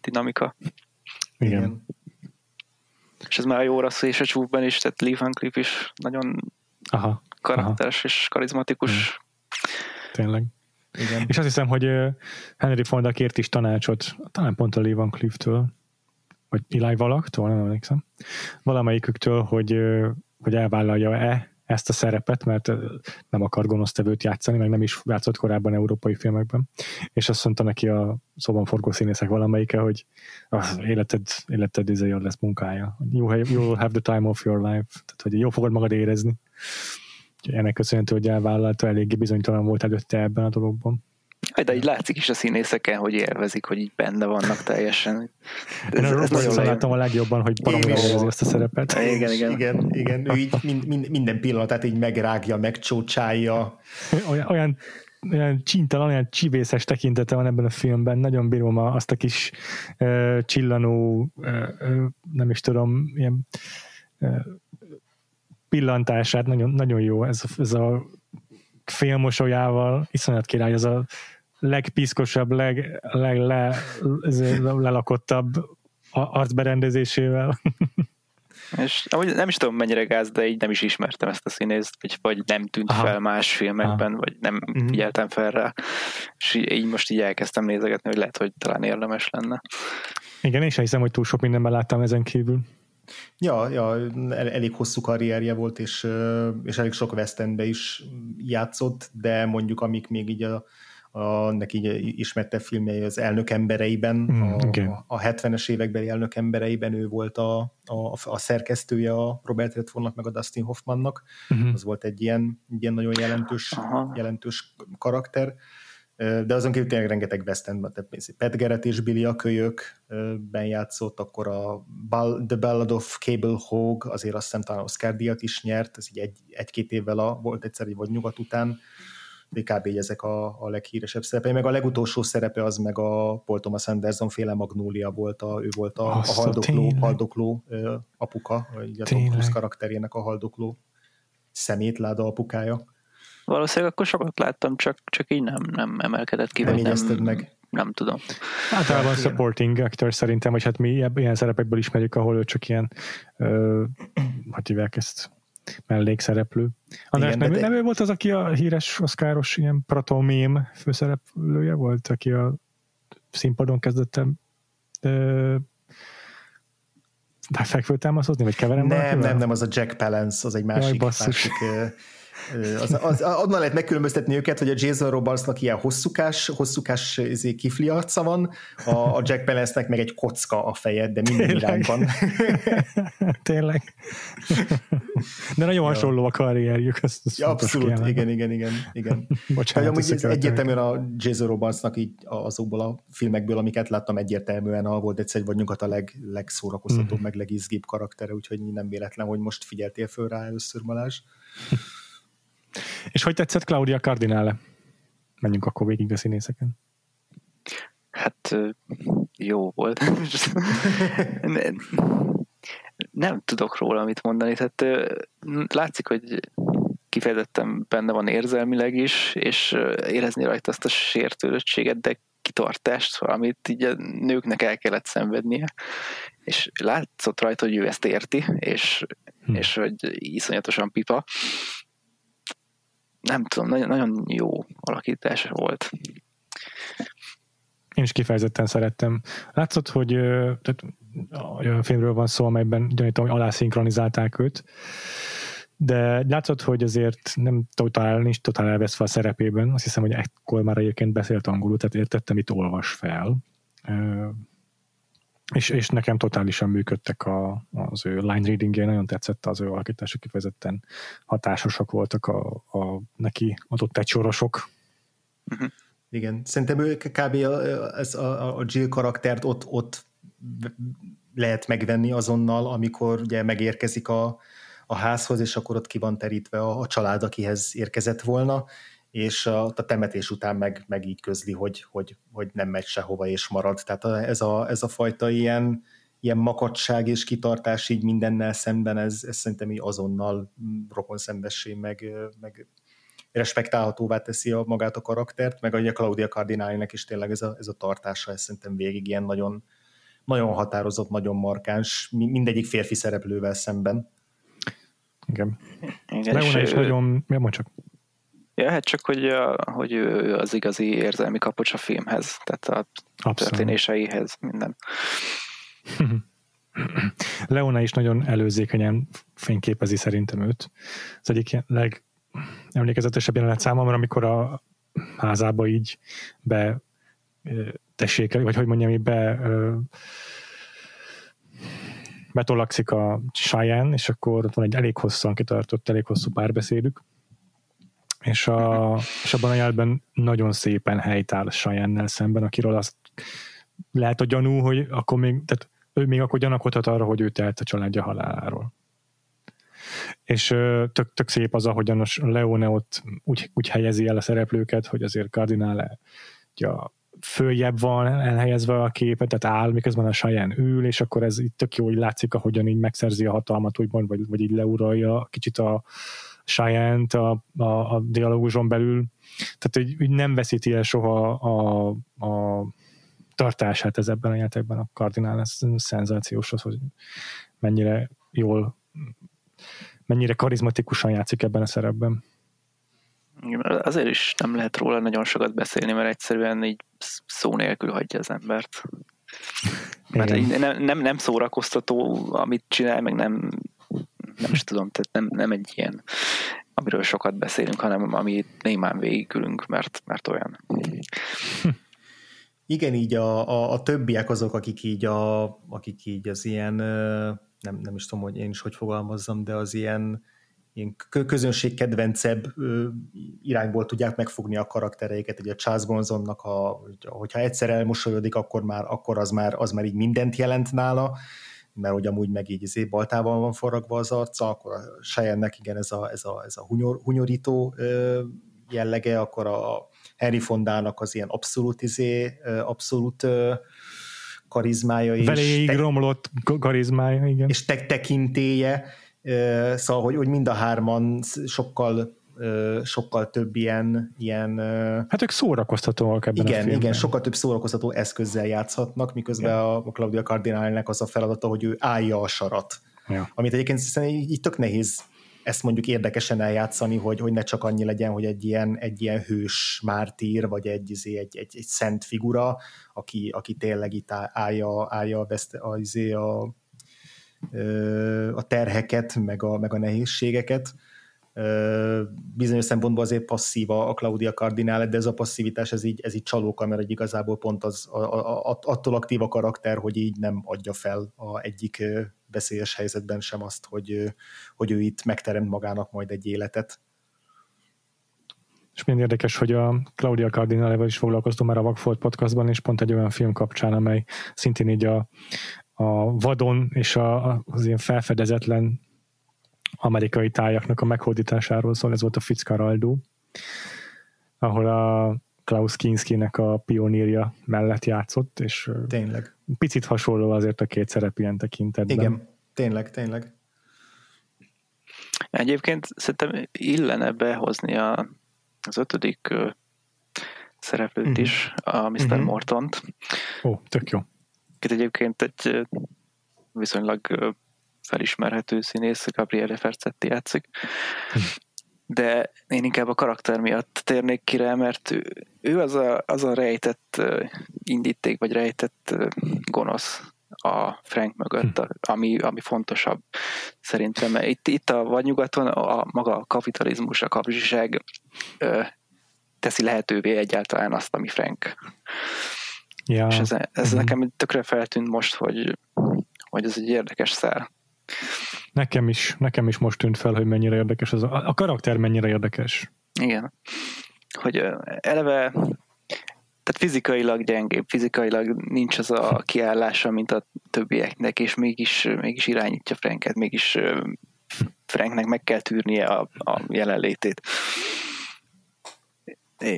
dinamika. Igen. És ez már a jó rasszú és a csúfben is, tehát Lee Van Cleef is nagyon aha, karakteres aha. és karizmatikus. Igen. Tényleg. Igen. És azt hiszem, hogy Henry Fonda kért is tanácsot, talán pont a Lee Van Cleef-től, vagy Eli Valaktól, nem emlékszem, valamelyiküktől, hogy, hogy elvállalja-e ezt a szerepet, mert nem akar gonosztevőt játszani, meg nem is játszott korábban európai filmekben. És azt mondta neki a szóban forgó színészek valamelyike, hogy ah, életed, életed izé jól lesz munkája. You, have, you will have the time of your life. Tehát, hogy jó fogod magad érezni. Ennek köszönhető, hogy elvállalta, eléggé bizonytalan volt előtte ebben a dologban. De így látszik is a színészeken, hogy élvezik, hogy így benne vannak teljesen. Ez, Én ez nagyon láttam a legjobban, hogy baromi élvezi ezt a szerepet. Igen, igen. igen, igen. Ő így mind, mind, minden pillanatát így megrágja, megcsócsálja. Olyan, olyan olyan csintalan, olyan csivészes tekintete van ebben a filmben, nagyon bírom azt a kis uh, csillanó, uh, uh, nem is tudom, ilyen uh, pillantását, nagyon, nagyon jó ez, ez a félmosolyával, iszonyat király, ez a legpiszkosabb, leg, leg le, lelakottabb arcberendezésével. És ahogy nem is tudom mennyire gáz, de így nem is ismertem ezt a színészt, vagy, vagy nem tűnt Aha. fel más filmekben, Aha. vagy nem uh-huh. figyeltem fel rá. És így most így elkezdtem nézegetni, hogy lehet, hogy talán érdemes lenne. Igen, és hiszem, hogy túl sok mindenben láttam ezen kívül. Ja, ja elég hosszú karrierje volt, és, és elég sok West is játszott, de mondjuk amik még így a, a neki ismerte filmjei az elnök embereiben, mm, a, okay. a 70-es évekbeli elnök embereiben ő volt a, a, a szerkesztője a Robert Redfordnak meg a Dustin Hoffmannak, mm-hmm. az volt egy ilyen, egy ilyen nagyon jelentős, jelentős karakter de azon kívül tényleg rengeteg West End, Pat Garrett és Billy a kölyökben játszott, akkor a Ball, The Ballad of Cable Hog, azért azt hiszem talán Oscar díjat is nyert, ez így egy, egy-két évvel a, volt egyszer, vagy nyugat után, kb. ezek a, a leghíresebb szerepei, meg a legutolsó szerepe az meg a Paul Thomas Anderson féle Magnólia volt, a, ő volt a, a haldokló, haldokló apuka, vagy a Tom Cruise karakterének a haldokló szemétláda apukája. Valószínűleg akkor sokat láttam, csak, csak így nem, nem emelkedett ki. Nem nem, meg. Nem tudom. Általában supporting actor szerintem, vagy hát mi ilyen szerepekből ismerjük, ahol ő csak ilyen, ö, hogy hívják ezt, mellékszereplő. András, nem, de... nem ő volt az, aki a híres oszkáros ilyen pratomém főszereplője volt, aki a színpadon kezdett fekvőtámaszozni, vagy keverem? Nem, nem, nem, az a Jack Palance, az egy másik, Jaj, másik az, az, onnan lehet megkülönböztetni őket, hogy a Jason Robardsnak ilyen hosszúkás, hosszúkás izé, kifli arca van, a, a Jack Palance-nek meg egy kocka a fejed, de minden Tényleg. irányban. Tényleg. De nagyon hasonló a karrierjük. Ezt, ezt ja, abszolút, igen, igen, igen. igen. Bocsánat, amúgy ez egyértelműen a Jason Robardsnak így azokból a filmekből, amiket láttam, egyértelműen a volt egyszer vagy nyugat a leg, legszórakoztatóbb, mm. meg legizgibb karaktere, úgyhogy nem véletlen, hogy most figyeltél föl rá először Balázs. És hogy tetszett Claudia Cardinale? Menjünk akkor végig a színészeken. Hát jó volt. nem, nem tudok róla mit mondani. Tehát látszik, hogy kifejezetten benne van érzelmileg is, és érezni rajta azt a sértődöttséget, de kitartást, amit így a nőknek el kellett szenvednie, és látszott rajta, hogy ő ezt érti, és, hm. és hogy iszonyatosan pipa. Nem tudom, nagyon, nagyon jó alakítás volt. Én is kifejezetten szerettem. Látszott, hogy tehát, olyan filmről van szó, amelyben gyanítom, hogy alászinkronizálták őt, de látszott, hogy azért nem totál, nincs totál elveszve a szerepében. Azt hiszem, hogy ekkor már egyébként beszélt angolul, tehát értettem, mit olvas fel. És, és nekem totálisan működtek a, az ő line reading nagyon tetszett az ő alakítása, kifejezetten hatásosak voltak a, a neki adott egy sorosok. Uh-huh. Igen, szerintem ő kb. Ez a, a Jill karaktert ott, ott lehet megvenni azonnal, amikor ugye megérkezik a, a házhoz, és akkor ott ki van terítve a, a család, akihez érkezett volna, és a, a temetés után meg, meg így közli, hogy, hogy, hogy nem megy sehova és marad. Tehát ez a, ez a fajta ilyen, ilyen makadság és kitartás így mindennel szemben, ez, ez szerintem így azonnal rokon szembessé, meg, meg respektálhatóvá teszi a, magát a karaktert, meg a Claudia Cardinalinek is tényleg ez a, ez a tartása, ez szerintem végig ilyen nagyon, nagyon határozott, nagyon markáns, mindegyik férfi szereplővel szemben. Igen. Igen Leona is nagyon, mi csak? Ja, hát csak, hogy, a, hogy ő az igazi érzelmi kapocs a filmhez, tehát a Abszolút. történéseihez, minden. Leona is nagyon előzékenyen fényképezi szerintem őt. Az egyik leg emlékezetesebb jelenet számomra, amikor a házába így be tessék, vagy hogy mondjam, így be betolakszik a Cheyenne, és akkor ott van egy elég hosszan kitartott, elég hosszú párbeszédük, és, a, és abban a jelben nagyon szépen helytáll Cheyenne-nel szemben, akiről azt lehet a gyanú, hogy akkor még, tehát ő még akkor gyanakodhat arra, hogy ő telt a családja haláláról. És tök, tök szép az, ahogyan a Leone ott úgy, úgy helyezi el a szereplőket, hogy azért Cardinale ja, följebb van elhelyezve a képet, tehát áll, miközben a saján ül, és akkor ez itt tök jó, hogy látszik, ahogyan így megszerzi a hatalmat, úgymond, vagy, vagy így leuralja kicsit a cheyenne a, a, a dialóguson belül. Tehát, hogy, hogy nem veszíti el soha a, a tartását ez ebben a játékban a kardinál, ez szenzációs az, hogy mennyire jól mennyire karizmatikusan játszik ebben a szerepben. Azért is nem lehet róla nagyon sokat beszélni, mert egyszerűen így szó nélkül hagyja az embert. Mert nem, nem, nem szórakoztató, amit csinál, meg nem, nem is tudom, tehát nem, nem egy ilyen, amiről sokat beszélünk, hanem ami némán végigülünk, mert, mert olyan. Igen, így a, a, a többiek azok, akik így, a, akik így az ilyen nem, nem is tudom, hogy én is hogy fogalmazzam, de az ilyen, ilyen közönség kedvencebb irányból tudják megfogni a karaktereiket, ugye a Charles Bronzonnak, a, hogyha egyszer elmosolyodik, akkor már, akkor az már, az már így mindent jelent nála, mert hogy amúgy meg így izé baltával van forragva az arca, akkor a Cheyenne-nek igen ez a, ez a, ez a hunyor, hunyorító jellege, akkor a Henry Fondának az ilyen abszolút izé, abszolút karizmája és... Veléig te- romlott karizmája, igen. És te- tekintéje, szóval, hogy, hogy mind a hárman sokkal sokkal több ilyen, ilyen Hát ők szórakoztatóak ebben igen, a filmben. Igen, sokkal több szórakoztató eszközzel játszhatnak, miközben igen. a Claudia Cardinalnek az a feladata, hogy ő állja a sarat. Ja. Amit egyébként szerintem így, így tök nehéz ezt mondjuk érdekesen eljátszani, hogy, hogy ne csak annyi legyen, hogy egy ilyen, egy ilyen hős mártír, vagy egy, izé, egy, egy, egy szent figura, aki, aki tényleg itt állja, állja a, veszte, a, izé, a, a terheket, meg a, meg a nehézségeket. Bizonyos szempontból azért passzíva a Claudia Cardinale, de ez a passzivitás, ez így, ez így csalóka, mert igazából pont az, a, a, attól aktív a karakter, hogy így nem adja fel a egyik veszélyes helyzetben sem azt, hogy, hogy ő itt megteremt magának majd egy életet. És milyen érdekes, hogy a Claudia Cardinalevel is foglalkoztunk már a Vagfolt podcastban, és pont egy olyan film kapcsán, amely szintén így a, a vadon és a, az ilyen felfedezetlen amerikai tájaknak a meghódításáról szól, ez volt a Fitzcarraldo, ahol a Klaus Kinskinek a pionírja mellett játszott, és tényleg. picit hasonló azért a két szerep ilyen tekintetben. Igen, tényleg, tényleg. Egyébként szerintem illene behozni a, az ötödik szereplőt uh-huh. is, a Mr. Uh-huh. Mortont. Ó, tök jó. Itt egyébként egy viszonylag felismerhető színész, Gabriele Fercetti játszik. De én inkább a karakter miatt térnék ki rá, mert ő, ő az, a, az a rejtett indíték, vagy rejtett gonosz a Frank mögött, hm. ami, ami fontosabb szerintem. Itt, itt a vagy nyugaton a maga a kapitalizmus, a kapzsiság teszi lehetővé egyáltalán azt, ami Frank. Ja. És ez, ez uh-huh. nekem tökre feltűnt most, hogy, hogy ez egy érdekes szál. Nekem is, nekem is most tűnt fel, hogy mennyire érdekes az a, a karakter mennyire érdekes. Igen. Hogy eleve tehát fizikailag gyengébb, fizikailag nincs az a kiállása, mint a többieknek, és mégis, mégis irányítja Franket, mégis Franknek meg kell tűrnie a, a jelenlétét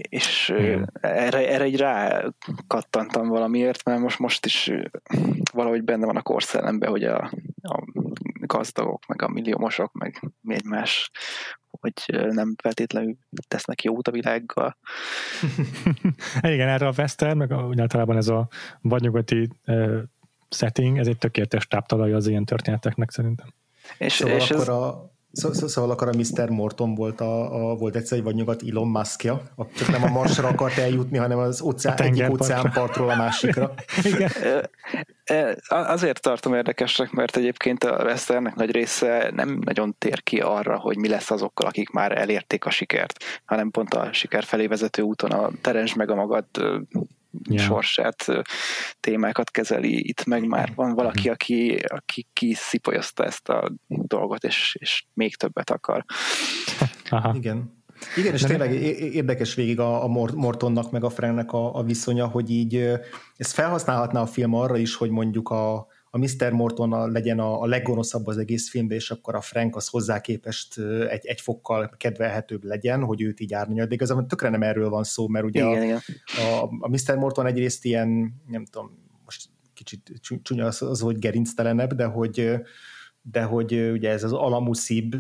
és Igen. erre, erre egy rá kattantam valamiért, mert most, most is valahogy benne van a korszellemben, hogy a, a gazdagok, meg a milliómosok, meg még más, hogy nem feltétlenül tesznek jót a világgal. Igen, erre a Western, meg a, általában ez a vadnyugati uh, setting, ez egy tökéletes táptalaj az ilyen történeteknek szerintem. És, szóval és akkor ez... a Szóval akkor a Mr. Morton volt, a, a, volt egyszer egy vagy nyugat Elon Muskja, csak nem a Marsra akart eljutni, hanem az óceán, egyik óceánpartról a másikra. Igen. Azért tartom érdekesnek, mert egyébként a Westernek nagy része nem nagyon tér ki arra, hogy mi lesz azokkal, akik már elérték a sikert, hanem pont a siker felé vezető úton a terens meg a magad yeah. sorsát, témákat kezeli, itt meg már van valaki, mhm. aki, aki kiszipolyozta ezt a dolgot, és, és még többet akar. Aha. Igen. Igen, és tényleg érdekes végig a, a Mortonnak meg a Franknek a, a viszonya, hogy így ezt felhasználhatná a film arra is, hogy mondjuk a, a Mr. Morton a, legyen a, a leggonoszabb az egész filmben, és akkor a Frank az hozzá képest egy, egy fokkal kedvelhetőbb legyen, hogy őt így árnyalja, de igazából tökre nem erről van szó, mert ugye igen, a, igen. A, a Mr. Morton egyrészt ilyen, nem tudom, most kicsit csúnya az, az hogy gerinctelenebb, de hogy, de hogy ugye ez az alamuszibb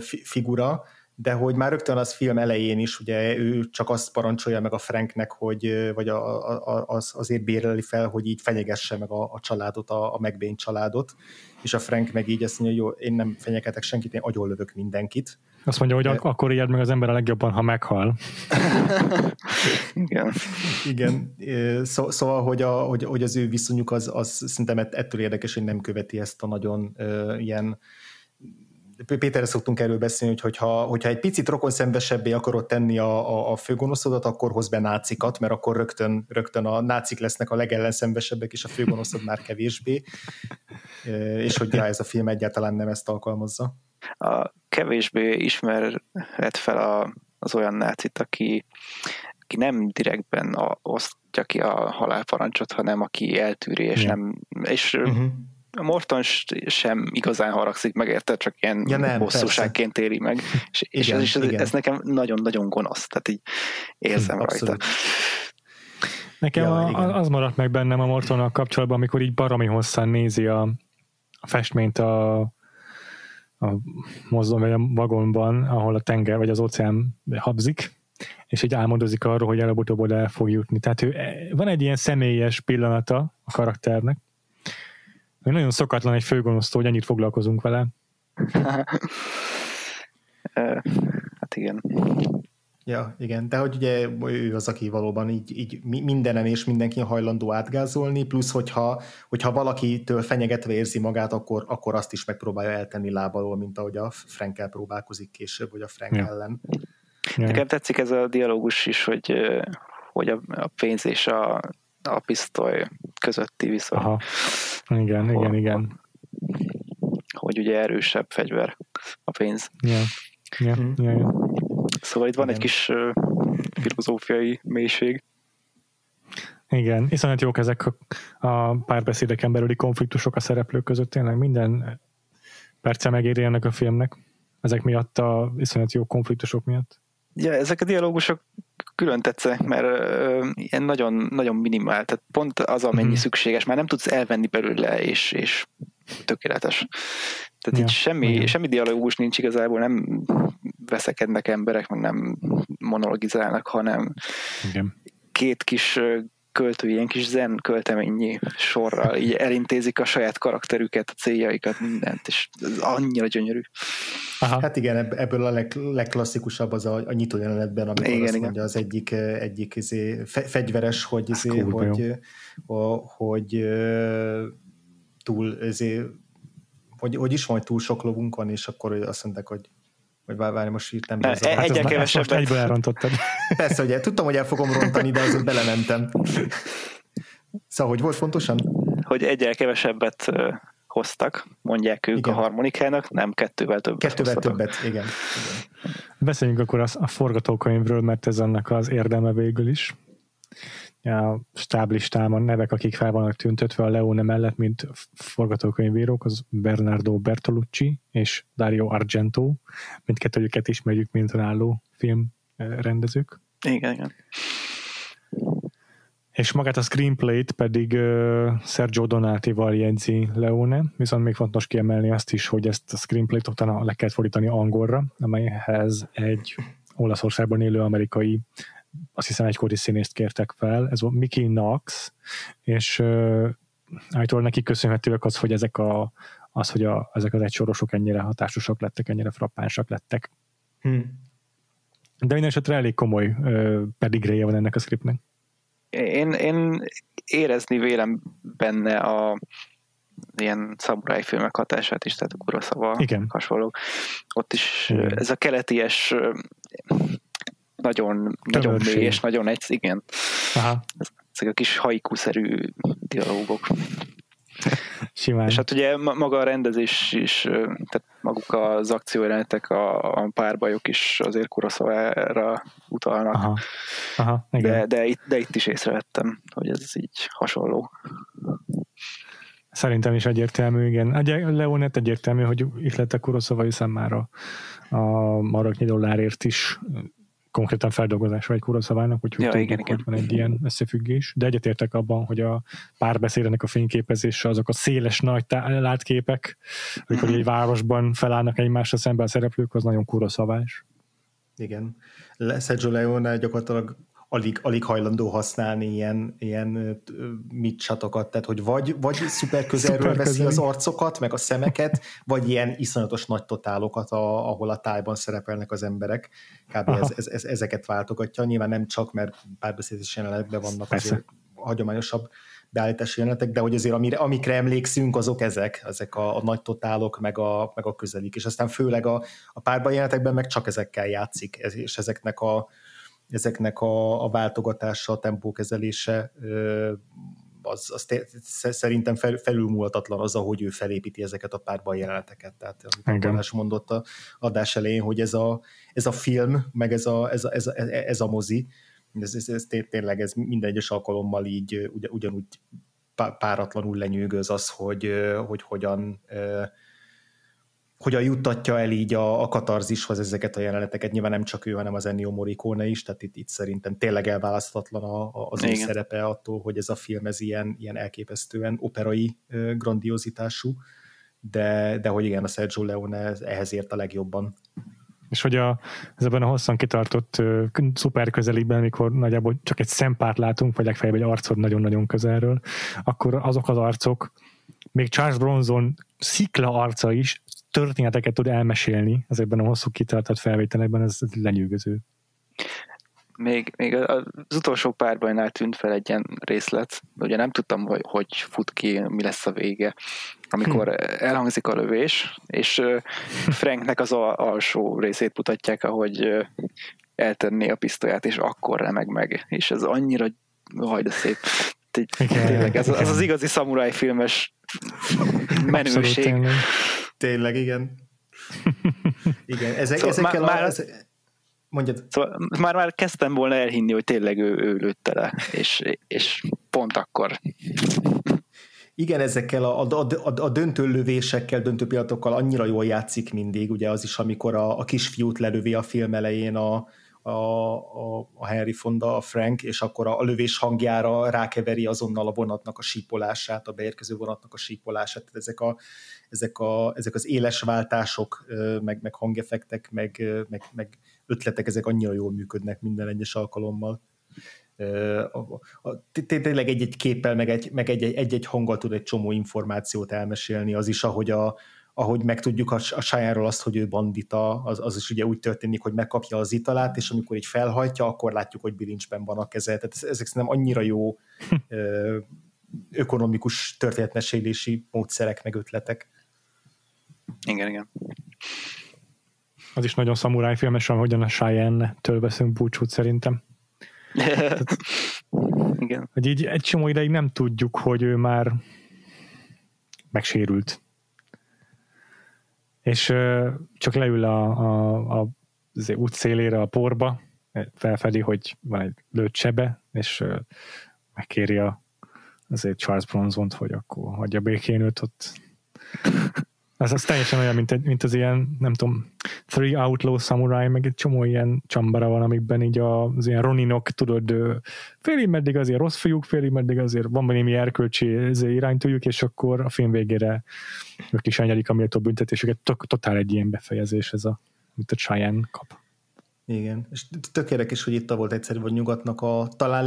figura, de hogy már rögtön az film elején is, ugye ő csak azt parancsolja meg a Franknek, hogy, vagy a, a, az, azért béreli fel, hogy így fenyegesse meg a, a családot, a, a megbény családot, és a Frank meg így azt mondja, jó, én nem fenyegetek senkit, én agyonlövök mindenkit. Azt mondja, hogy ak- akkor ijed meg az ember a legjobban, ha meghal. Igen. Igen. Szó, szóval, hogy, a, hogy, hogy az ő viszonyuk az, az szerintem ettől érdekes, hogy nem követi ezt a nagyon uh, ilyen Péterre szoktunk erről beszélni, hogy hogyha, hogyha egy picit rokonszenvesebbé akarod tenni a, a, a főgonoszodat, akkor hoz be nácikat, mert akkor rögtön, rögtön a nácik lesznek a legellenszenvesebbek, és a főgonoszod már kevésbé. És hogy ja, ez a film egyáltalán nem ezt alkalmazza. A kevésbé ismerhet fel a, az olyan nácit, aki, aki nem direktben a, osztja ki a halálparancsot, hanem aki eltűri, és nem, és uh-huh Morton sem igazán haragszik meg, érted, csak ilyen ja, nem, bosszúságként persze. éri meg, és, és, igen, ez, és ez, ez nekem nagyon-nagyon gonosz, tehát így érzem Abszolút. rajta. Nekem ja, a, az maradt meg bennem a Mortonnal kapcsolatban, amikor így baromi hosszan nézi a, a festményt a, a mozdon vagy a vagonban, ahol a tenger vagy az óceán habzik, és így álmodozik arról, hogy előbb-utóbb el fog jutni. Tehát ő, van egy ilyen személyes pillanata a karakternek, nagyon szokatlan egy főgonosztó, hogy ennyit foglalkozunk vele. hát igen. Ja, igen, de hogy ugye ő az, aki valóban így, így mindenen és mindenki hajlandó átgázolni, plusz hogyha, hogyha valakitől fenyegetve érzi magát, akkor, akkor azt is megpróbálja eltenni lábalól, mint ahogy a Frankel próbálkozik később, vagy a Frank ja. ellen. Ja. Nekem tetszik ez a dialógus is, hogy, hogy a, a pénz és a, a pisztoly közötti viszony. Aha. Igen, igen, igen, igen. Hogy ugye erősebb fegyver a pénz. Ja, ja, mm. ja, ja. Szóval itt van igen. egy kis uh, filozófiai mélység. Igen, iszonyat jók ezek a, a párbeszédeken belüli konfliktusok a szereplők között, tényleg minden perce megéri ennek a filmnek, ezek miatt a iszonyat jó konfliktusok miatt. Ja, ezek a dialógusok külön tetszenek, mert ö, ilyen nagyon, nagyon minimál, tehát pont az, amennyi mm-hmm. szükséges, már nem tudsz elvenni belőle, és, és tökéletes. Tehát ja, itt semmi, igen. semmi dialógus nincs igazából, nem veszekednek emberek, meg nem monologizálnak, hanem igen. két kis költő, ilyen kis zen költeményi sorral így elintézik a saját karakterüket, a céljaikat, mindent, és ez annyira gyönyörű. Aha. Hát igen, ebből a leg, legklasszikusabb az a, a nyitó jelenetben, amikor igen, azt igen. mondja az egyik, egyik izé, fe, fegyveres, hogy, izé, hogy, hogy, hogy túl izé, hogy, hogy is van, hogy túl sok lovunk van, és akkor azt mondták, hogy vagy várj, most írtam. Ne, hát egyre kevesebbet. egyből elrontottad. Persze, ugye, tudtam, hogy el fogom rontani, de azért belementem. Szóval, hogy volt fontosan? Hogy egyre kevesebbet hoztak, mondják ők igen. a harmonikának, nem kettővel többet Kettővel hoztatok. többet, igen. igen. Beszéljünk akkor a, a forgatókönyvről, mert ez annak az érdeme végül is a stáblistában nevek, akik fel vannak tüntetve a Leone mellett, mint forgatókönyvírók, az Bernardo Bertolucci és Dario Argento, mindkettőjüket ismerjük, mint önálló filmrendezők. Igen, igen. És magát a screenplay-t pedig uh, Sergio Donati-val jegyzi Leone, viszont még fontos kiemelni azt is, hogy ezt a screenplay-t utána le kellett fordítani angolra, amelyhez egy Olaszországban élő amerikai azt hiszem egykori színészt kértek fel, ez volt Mickey Knox, és uh, állítólag neki köszönhetőek az, hogy ezek, a, az, hogy a, ezek az egysorosok ennyire hatásosak lettek, ennyire frappánsak lettek. Hmm. De minden esetre elég komoly uh, pedigréje van ennek a scriptnek. Én, én érezni vélem benne a ilyen szamuráj filmek hatását is, tehát a Kuroszava Igen. hasonló. Ott is Igen. ez a keleties nagyon, nagyon mély és nagyon egy, igen. Aha. Ezek a kis haiku-szerű dialógok. Simán. És hát ugye maga a rendezés is, tehát maguk az akciójelenetek, a, a párbajok is azért Kuroszavára utalnak. Aha. Aha, igen. De, de, itt, de itt is észrevettem, hogy ez így hasonló. Szerintem is egyértelmű, igen. Leonet egyértelmű, hogy itt lett a Kuroszavai számára a maraknyi dollárért is konkrétan feldolgozás vagy Kuroszavának, úgyhogy ja, tudjuk, igen, hogy igen. van egy ilyen összefüggés. De egyetértek abban, hogy a párbeszédnek a fényképezése, azok a széles nagy látképek, amikor mm-hmm. egy városban felállnak egymásra szembe a szereplők, az nagyon kuroszavás. Igen. Sergio Leone gyakorlatilag alig, alig hajlandó használni ilyen, ilyen mit csatokat, tehát hogy vagy, vagy szuper közelről szuper veszi közeli. az arcokat, meg a szemeket, vagy ilyen iszonyatos nagy totálokat, a, ahol a tájban szerepelnek az emberek. Kb. ez, ez, ez, ezeket váltogatja. Nyilván nem csak, mert párbeszédes jelenetben vannak Persze. azért hagyományosabb beállítási jelenetek, de hogy azért amire, amikre emlékszünk, azok ezek, ezek a, a nagy totálok, meg a, meg a közelik, és aztán főleg a, a párban jelenetekben meg csak ezekkel játszik, és ezeknek a, ezeknek a, a váltogatása, a tempókezelése az, az te, szerintem fel, felülmúlhatatlan az, ahogy ő felépíti ezeket a párban jeleneteket. Tehát amit mondott a adás elején, hogy ez a, ez a film, meg ez a, ez a, ez a, ez a mozi, ez, ez, ez tényleg ez minden egyes alkalommal így ugy, ugyanúgy páratlanul lenyűgöz az, hogy, hogy hogyan hogyan juttatja el így a, a katarzishoz ezeket a jeleneteket. Nyilván nem csak ő, hanem az Ennio Morricone is, tehát itt, itt szerintem tényleg elválaszthatatlan a, a, az ő szerepe attól, hogy ez a film ez ilyen, ilyen elképesztően operai grandiozitású, de, de hogy igen, a Sergio Leone ehhez ért a legjobban. És hogy a, ez ebben a hosszan kitartott uh, szuper közelében, mikor nagyjából csak egy szempárt látunk, vagy legfeljebb egy arcod nagyon-nagyon közelről, akkor azok az arcok, még Charles Bronson szikla arca is történeteket tud elmesélni ezekben a hosszú kitartott felvételekben, ez lenyűgöző. Még, még az utolsó párbajnál tűnt fel egy ilyen részlet, ugye nem tudtam, hogy, hogy fut ki, mi lesz a vége, amikor hm. elhangzik a lövés, és Franknek az alsó részét mutatják, ahogy eltenné a pisztolyát, és akkor remeg meg, és ez annyira hajda szép. Tényleg, ez, ez az igazi szamuráj filmes menőség. Abszolút, Tényleg, igen. igen, ezek, szóval ezekkel már, a... Már, mondjad. Szóval már, már kezdtem volna elhinni, hogy tényleg ő, ő lőtte le, és, és pont akkor. Igen, ezekkel a, a, a, a döntő lövésekkel, döntő pillanatokkal annyira jól játszik mindig, ugye az is, amikor a, a kisfiút lelövi a film elején a, a, a, a Henry Fonda, a Frank, és akkor a, a lövés hangjára rákeveri azonnal a vonatnak a sípolását, a beérkező vonatnak a sípolását. Tehát ezek, a, ezek, a, ezek az éles váltások, meg, meg hangeffektek, meg, meg, meg ötletek, ezek annyira jól működnek minden egyes alkalommal. tényleg egy-egy képpel, meg egy-egy egy, hanggal tud egy csomó információt elmesélni, az is, ahogy a, ahogy megtudjuk a, a sájáról azt, hogy ő bandita, az, az is ugye úgy történik, hogy megkapja az italát, és amikor így felhajtja, akkor látjuk, hogy bilincsben van a keze. Tehát ezek szerintem annyira jó ö, ökonomikus történetmesélési módszerek, meg ötletek. Igen, igen. Az is nagyon szamurájfilmes, ahogyan a Cheyenne-től veszünk búcsút szerintem. Tehát, Igen. Hogy így egy csomó ideig nem tudjuk, hogy ő már megsérült. És csak leül a, a, a, az út szélére a porba, felfedi, hogy van egy lőtt sebe, és uh, megkéri a, azért Charles Bronzont, hogy akkor hagyja békén őt ott az, az teljesen olyan, mint, egy, mint az ilyen, nem tudom, Three Outlaw Samurai, meg egy csomó ilyen csambara van, amikben így az ilyen roninok, tudod, félig meddig azért rossz fiúk, félig meddig azért van némi erkölcsi iránytújuk, és akkor a film végére ők is elnyelik a méltó büntetésüket. Totál egy ilyen befejezés ez a, mint a Cheyenne kap. Igen, és tök érdekes, hogy itt volt egyszerű, hogy nyugatnak a talán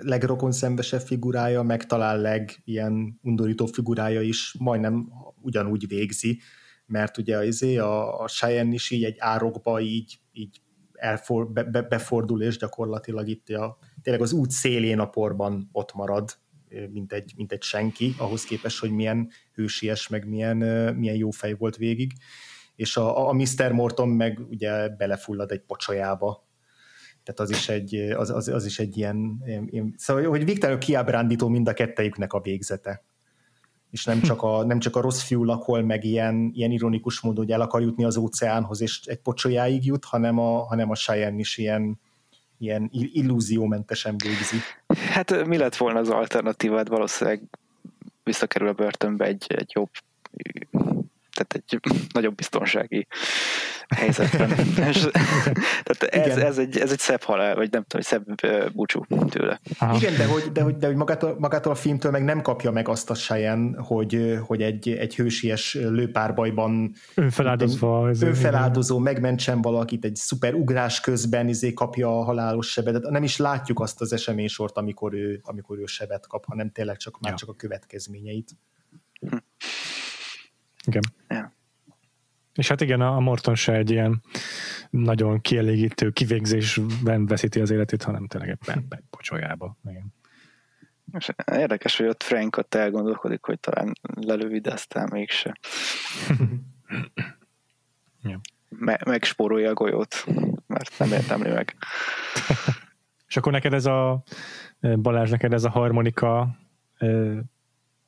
legrokonszenvesebb figurája, meg talán leg ilyen undorító figurája is majdnem ugyanúgy végzi, mert ugye az izé, a, a Cheyenne is így egy árokba így, így elfor, be, be, befordul, és gyakorlatilag itt a, tényleg az út szélén a porban ott marad, mint egy, mint egy senki, ahhoz képest, hogy milyen hősies, meg milyen, milyen jó fej volt végig és a, a Mr. Morton meg ugye belefullad egy pocsolyába. Tehát az is egy, az, az, az is egy ilyen, ilyen szóval, hogy Viktor kiábrándító mind a kettejüknek a végzete. És nem csak a, nem csak a rossz fiú lakol, meg ilyen, ilyen ironikus módon, hogy el akar jutni az óceánhoz, és egy pocsolyáig jut, hanem a, hanem a Cheyenne is ilyen, ilyen illúziómentesen végzi. Hát mi lett volna az alternatívád? Valószínűleg visszakerül a börtönbe egy, egy jobb tehát egy nagyobb biztonsági helyzetben. tehát ez, ez, egy, ez egy szebb halál, vagy nem tudom, szebb búcsú tőle. Aha. Igen, de hogy, de hogy, de hogy magától, magától a filmtől meg nem kapja meg azt a sejen, hogy, hogy egy, egy hősies lőpárbajban önfeláldozva, önfeláldozó, megmentsen valakit egy szuper ugrás közben izé kapja a halálos sebet. Nem is látjuk azt az eseménysort, amikor ő, amikor ő sebet kap, hanem tényleg csak, már ja. csak a következményeit. Hm. Igen. Ja. És hát igen, a Morton se egy ilyen nagyon kielégítő kivégzésben veszíti az életét, hanem tényleg egy pocsolyába. Igen. És érdekes, hogy ott Frank ott elgondolkodik, hogy talán lelövi, de aztán mégse. ja. Me- megspórolja a golyót, mert nem értemli meg. És akkor neked ez a Balázs, neked ez a harmonika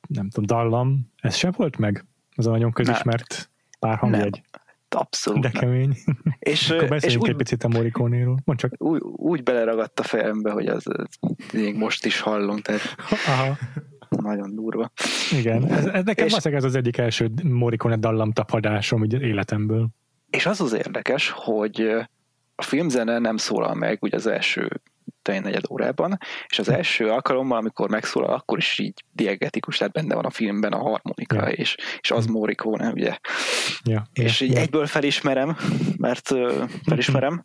nem tudom, dallam, ez se volt meg? Az a nagyon közismert párhangjegy. Abszolút. De kemény. És, Akkor és úgy, egy picit a Morricone-ról. Mondd csak. Úgy, úgy beleragadt a fejembe, hogy az, az még most is hallom, tehát Aha. nagyon durva. Igen, ez, ez nekem és, ez az egyik első Morricone dallam tapadásom ugye életemből. És az az érdekes, hogy a filmzene nem szólal meg ugye az első negyed órában, és az első alkalommal, amikor megszólal, akkor is így diegetikus, tehát benne van a filmben a harmonika, ja. és, és az Morricone, ugye. Ja. És így egyből felismerem, mert felismerem,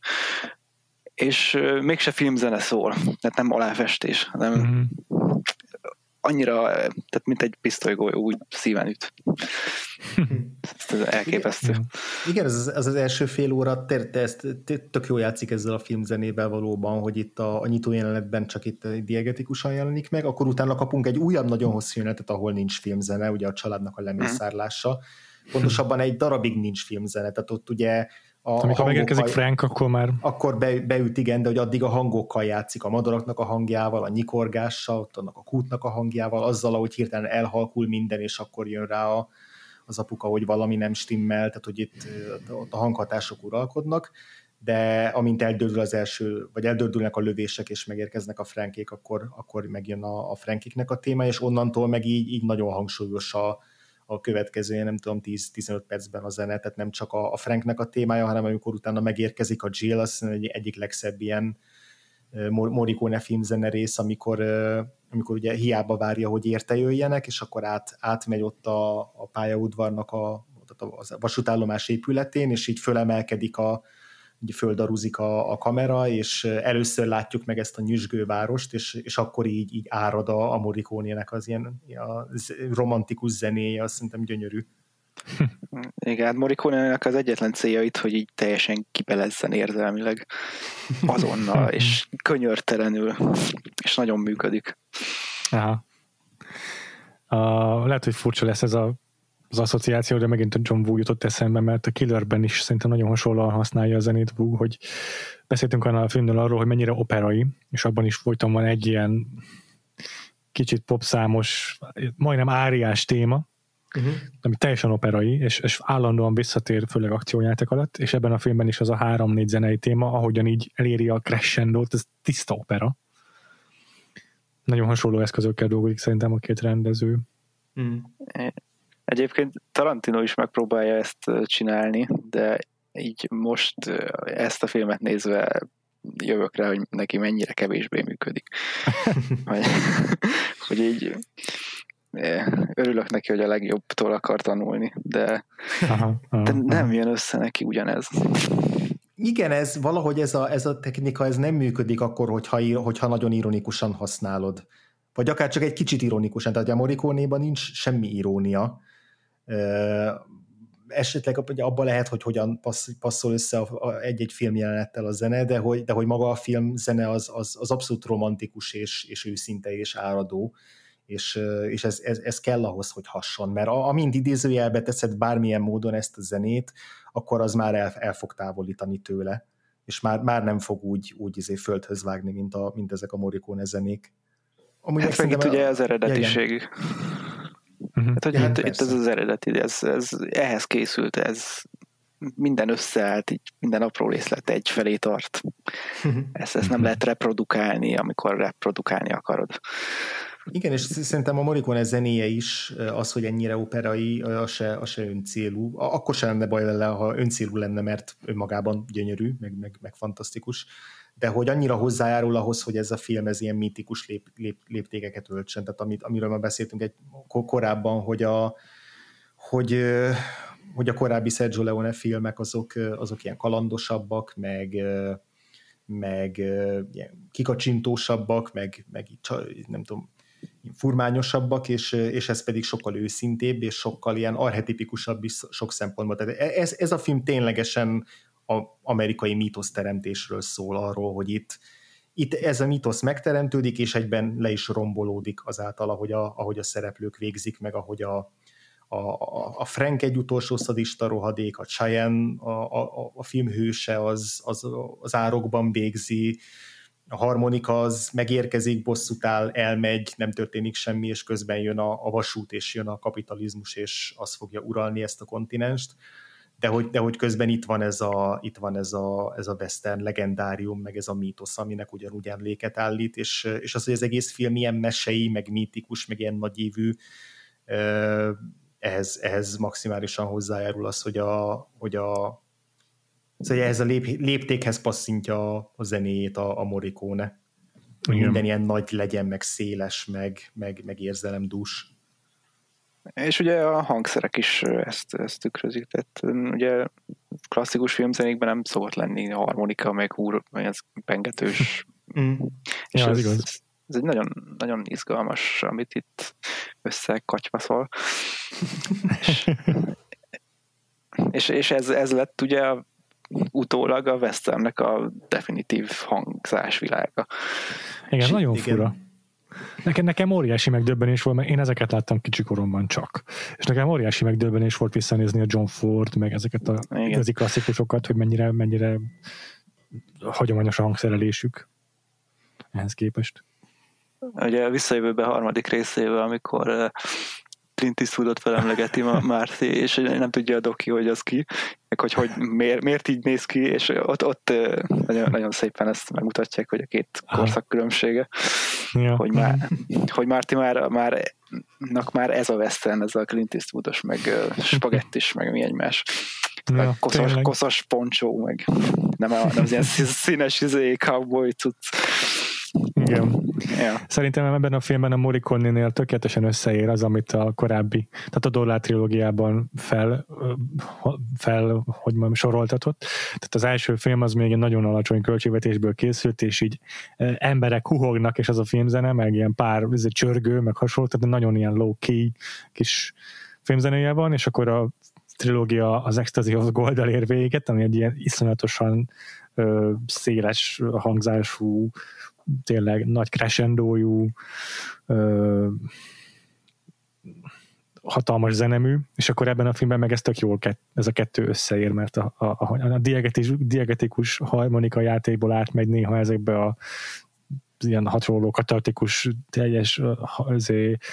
és mégse filmzene szól, tehát nem aláfestés, hanem mm-hmm annyira, tehát mint egy pisztolygolyó, úgy szíven üt. ez elképesztő. Igen, ez az, az, az első fél óra ezt tök jó játszik ezzel a filmzenével valóban, hogy itt a, a nyitó jelenetben csak itt diegetikusan jelenik meg, akkor utána kapunk egy újabb nagyon hosszú jelenetet, ahol nincs filmzene, ugye a családnak a lemészárlása. Pontosabban egy darabig nincs filmzene, tehát ott ugye a, Amikor a megérkezik Frank, akkor már... Akkor be, beüt, igen, de hogy addig a hangokkal játszik, a madaraknak a hangjával, a nyikorgással, ott annak a kútnak a hangjával, azzal, ahogy hirtelen elhalkul minden, és akkor jön rá a, az apuka, hogy valami nem stimmel, tehát hogy itt ott a hanghatások uralkodnak, de amint eldördül az első, vagy eldördülnek a lövések, és megérkeznek a frankék, akkor, akkor megjön a, a frankiknek a téma, és onnantól meg így, így nagyon hangsúlyos a, a következő, nem tudom, 10-15 percben a zene, tehát nem csak a, a Franknek a témája, hanem amikor utána megérkezik a Jill, az egy egyik legszebb ilyen Morricone filmzene rész, amikor, amikor ugye hiába várja, hogy érte jöjjenek, és akkor át, átmegy ott a, a pályaudvarnak a, a vasútállomás épületén, és így fölemelkedik a, ugye földaruzik a, a kamera, és először látjuk meg ezt a nyüzsgő várost, és, és akkor így, így árad a, a Morricone-nek az ilyen a romantikus zenéje, azt szerintem gyönyörű. Igen, hát morricone az egyetlen célja itt, hogy így teljesen kibelezzen érzelmileg azonnal, és könyörtelenül, és nagyon működik. Aha. Uh, lehet, hogy furcsa lesz ez a, az asszociáció, de megint a John Woo jutott eszembe, mert a Killerben is szerintem nagyon hasonlóan használja a zenét Woo, hogy beszéltünk annál a filmről arról, hogy mennyire operai, és abban is folyton van egy ilyen kicsit popszámos, majdnem áriás téma, uh-huh. ami teljesen operai, és, és állandóan visszatér, főleg akciójáték alatt, és ebben a filmben is az a három-négy zenei téma, ahogyan így eléri a crescendót, ez tiszta opera. Nagyon hasonló eszközökkel dolgozik szerintem a két rendező. Mm. Egyébként Tarantino is megpróbálja ezt csinálni, de így most ezt a filmet nézve jövök rá, hogy neki mennyire kevésbé működik. hogy, hogy így örülök neki, hogy a legjobbtól akar tanulni, de, aha, aha, de nem jön össze neki ugyanez. Igen, ez valahogy ez a, ez a technika ez nem működik akkor, hogyha, hogyha nagyon ironikusan használod. Vagy akár csak egy kicsit ironikusan, tehát a Morricone-ban nincs semmi irónia. Esetleg abban lehet, hogy hogyan passzol össze egy-egy filmjelenettel a zene, de hogy, de hogy maga a film zene az, az, az abszolút romantikus és, és őszinte és áradó és, és ez, ez, ez kell ahhoz, hogy hasson, mert amint idézőjelbe teszed bármilyen módon ezt a zenét, akkor az már el, el fog távolítani tőle, és már, már nem fog úgy, úgy izé földhöz vágni, mint, a, mint ezek a Morricone zenék. Amúgy hát meg itt ugye az eredetiség. Ja, uh-huh. Hát, hogy itt, itt ez az eredeti, ez, ez, ehhez készült, ez minden összeállt, így minden apró részlet egy felé tart. Uh-huh. Ezt, ezt nem lehet reprodukálni, amikor reprodukálni akarod. Igen, és szerintem a Morricone zenéje is az, hogy ennyire operai, az se, az se öncélú. Akkor sem lenne baj lenne, ha öncélú lenne, mert önmagában gyönyörű, meg, meg, meg fantasztikus de hogy annyira hozzájárul ahhoz, hogy ez a film ez ilyen mítikus lép, lép, léptékeket öltsön, tehát amit, amiről már beszéltünk egy korábban, hogy a, hogy, hogy a korábbi Sergio Leone filmek azok, azok ilyen kalandosabbak, meg, meg ilyen kikacsintósabbak, meg, meg nem tudom, furmányosabbak, és, és ez pedig sokkal őszintébb, és sokkal ilyen arhetipikusabb is sok szempontból. Tehát ez, ez a film ténylegesen a amerikai mítoszteremtésről szól arról, hogy itt, itt ez a mítosz megteremtődik, és egyben le is rombolódik azáltal, ahogy a, ahogy a szereplők végzik, meg ahogy a, a, a Frank egy utolsó szadista rohadék, a Cheyenne, a, a, a film hőse az, az, az árokban végzi, a harmonika az megérkezik, bosszút áll, elmegy, nem történik semmi, és közben jön a, a vasút, és jön a kapitalizmus, és az fogja uralni ezt a kontinenst. De hogy, de hogy közben itt van ez a, itt van ez a, ez a western legendárium, meg ez a mítosz, aminek ugyanúgy emléket állít, és, és az, hogy az egész film ilyen mesei, meg mítikus, meg ilyen nagyívű, ehhez, ehhez maximálisan hozzájárul az, hogy a, hogy a Szóval ez a lép, léptékhez passzintja a zenéjét a, a Morricone. Igen. Minden ilyen nagy legyen, meg széles, meg, meg, meg érzelemdús. És ugye a hangszerek is ezt, ezt tükrözik, tehát ugye klasszikus filmzenékben nem szokott lenni harmonika, meg húr, vagy ez pengetős. Mm. És ja, ez, igaz. ez egy nagyon, nagyon izgalmas, amit itt összekatyvaszol. és, és, és ez, ez lett ugye a utólag a Westernnek a definitív hangzásvilága. Igen, és nagyon igen. fura. Nekem, nekem óriási megdöbbenés volt, mert én ezeket láttam kicsi koromban csak. És nekem óriási megdöbbenés volt visszanézni a John Ford, meg ezeket a igazi klasszikusokat, hogy mennyire, mennyire hagyományos a hangszerelésük ehhez képest. Ugye a visszajövőbe harmadik részével, amikor Clint Eastwoodot felemlegeti Márci, és nem tudja a doki, hogy az ki, meg hogy, hogy miért, miért így néz ki, és ott, ott nagyon, nagyon szépen ezt megmutatják, hogy a két korszak különbsége, ja. hogy, már, hogy Márti már, már, már ez a western, ez a Clint Eastwoodos, meg spagettis, meg mi egymás. Ja, koszos, koszos poncsó, meg nem, a, nem az ilyen színes izé, cowboy cucc. Igen. Ja. Szerintem ebben a filmben a Morricone-nél tökéletesen összeér az, amit a korábbi, tehát a Dollár trilógiában fel, fel hogy mondjam, soroltatott. Tehát az első film az még egy nagyon alacsony költségvetésből készült, és így emberek huhognak, és az a filmzene, meg ilyen pár ez egy csörgő, meg hasonló, tehát nagyon ilyen low-key kis filmzenéje van, és akkor a trilógia az Ecstasy of gold ér véget, ami egy ilyen iszonyatosan ö, széles hangzású, tényleg nagy crescendójú, hatalmas zenemű, és akkor ebben a filmben meg ez tök jól ez a kettő összeér, mert a, a, a, a diegetikus, diegetikus harmonika játékból átmegy néha ezekbe a ilyen hasonló katartikus, teljes azért,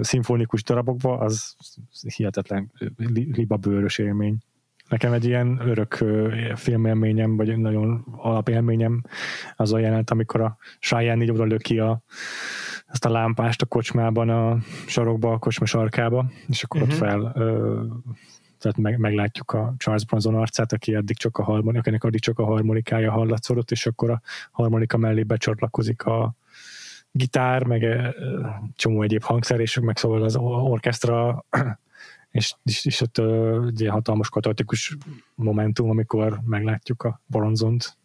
szimfonikus darabokba, az hihetetlen libabőrös élmény. Nekem egy ilyen örök filmélményem, vagy nagyon alapélményem az a jelent, amikor a Cheyenne így oda löki a, ezt a lámpást a kocsmában, a sarokba, a kocsma sarkába, és akkor uh-huh. ott mhm. fel ö, tehát meg, meglátjuk a Charles Bronson arcát, aki eddig csak a harmonika, akinek addig csak a harmonikája hallatszódott, és akkor a harmonika mellé becsatlakozik a gitár, meg csomó egyéb hangszer, és meg szóval az orkestra és, és, és ott egy hatalmas katartikus momentum, amikor meglátjuk a bronzont.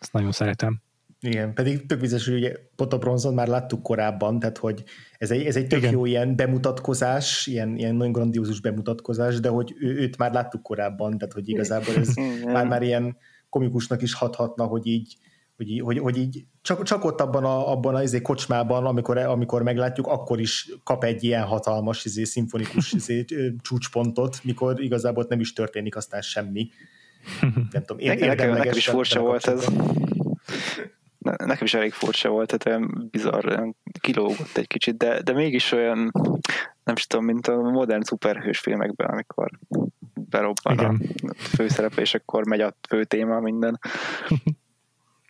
Ezt nagyon szeretem. Igen, pedig tök biztos, hogy ugye Pota Bronzon már láttuk korábban, tehát hogy ez egy, ez egy tök Igen. jó ilyen bemutatkozás, ilyen, ilyen nagyon grandiózus bemutatkozás, de hogy ő, őt már láttuk korábban, tehát hogy igazából ez már, már ilyen komikusnak is hathatna, hogy így, hogy, hogy, hogy így csak, csak ott abban a, abban a izé, kocsmában, amikor, amikor meglátjuk, akkor is kap egy ilyen hatalmas izé, szimfonikus izé, csúcspontot, mikor igazából nem is történik aztán semmi. Nem tudom, én, nekem, nekem is furcsa volt ez nekem is elég furcsa volt, tehát olyan bizarr, olyan kilógott egy kicsit, de, de mégis olyan, nem is tudom, mint a modern szuperhős filmekben, amikor berobban Igen. a főszerepe, és akkor megy a fő téma minden.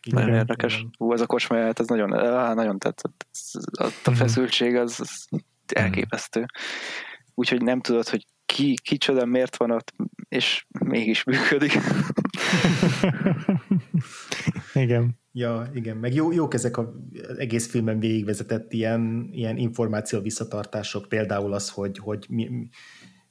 Igen, nagyon érdekes. Igen. Hú, az a kocsma ez nagyon, á, nagyon tetszett. A, a mhm. feszültség az, az elképesztő. Úgyhogy nem tudod, hogy ki, kicsoda, miért van ott, és mégis működik. Igen. Ja, igen, meg jó, jók ezek az egész filmen végigvezetett ilyen, ilyen információ visszatartások, például az, hogy, hogy mi,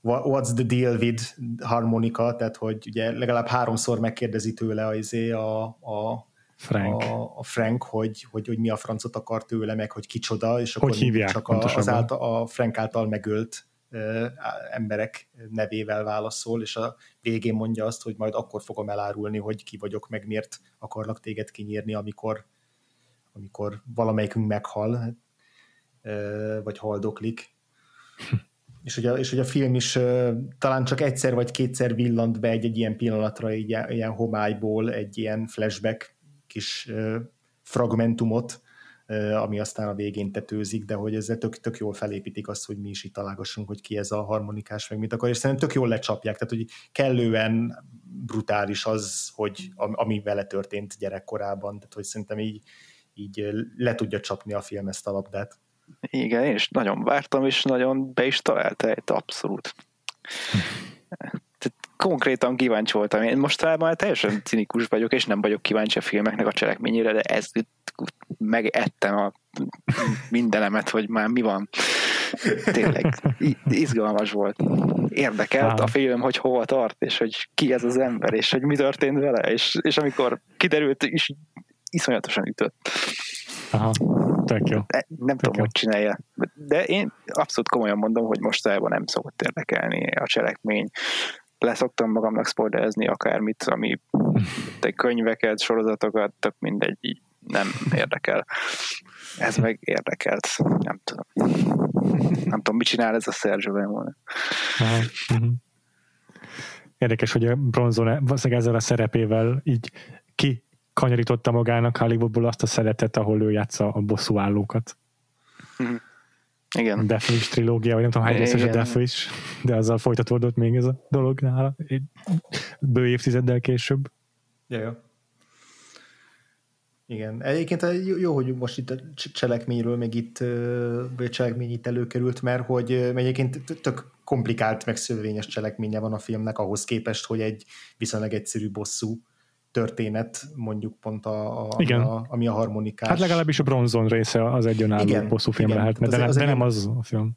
what's the deal with harmonika, tehát hogy ugye legalább háromszor megkérdezi tőle a, izé a, a Frank. A, a Frank, hogy, hogy, hogy mi a francot akar tőle, meg hogy kicsoda, és akkor hogy hívják, csak a, az által, a Frank által megölt emberek nevével válaszol, és a végén mondja azt, hogy majd akkor fogom elárulni, hogy ki vagyok, meg miért akarlak téged kinyírni, amikor, amikor valamelyikünk meghal, vagy haldoklik. és, ugye, és ugye a film is talán csak egyszer vagy kétszer villant be egy, egy ilyen pillanatra, egy ilyen homályból egy ilyen flashback kis fragmentumot, ami aztán a végén tetőzik, de hogy ezzel tök, tök jól felépítik azt, hogy mi is itt találgassunk, hogy ki ez a harmonikás, meg mit akar, és szerintem tök jól lecsapják, tehát hogy kellően brutális az, hogy ami vele történt gyerekkorában, tehát hogy szerintem így, így le tudja csapni a film ezt a labdát. Igen, és nagyon vártam, és nagyon be is találta, abszolút. Konkrétan kíváncsi voltam. Én mostanában teljesen cinikus vagyok, és nem vagyok kíváncsi a filmeknek a cselekményére, de ez megettem a mindenemet, hogy már mi van. Tényleg izgalmas volt. Érdekelt a film, hogy hova tart, és hogy ki ez az ember, és hogy mi történt vele, és, és amikor kiderült, is iszonyatosan ütött. Aha, tök jó. De nem tök tudom, jó. hogy csinálja. De én abszolút komolyan mondom, hogy mostanában nem szokott érdekelni a cselekmény. Leszoktam magamnak spoilerezni akármit, ami te könyveket, sorozatokat, tök mindegy, így nem érdekel. Ez meg érdekelt. Nem tudom. Nem tudom, mit csinál ez a Sergio Leone. Mhm. Érdekes, hogy a Bronzon ezzel a szerepével így ki kanyarította magának Hollywoodból azt a szeretet, ahol ő játsza a bosszúállókat. Mm. Igen. Death Wish trilógia, vagy nem tudom hány részes a Death Wish, de azzal folytatódott még ez a dolog nála egy bő évtizeddel később. Ja, jó. Igen. Egyébként jó, hogy most itt a cselekményről még itt, vagy a cselekmény itt előkerült, mert hogy egyébként tök komplikált, meg szövevényes cselekménye van a filmnek ahhoz képest, hogy egy viszonylag egyszerű bosszú történet, mondjuk pont a, a, Igen. A, ami a harmonikás. Hát legalábbis a bronzon része az egy önálló Igen, bosszúfilm igen. lehetne, de, az- az de nem az a film.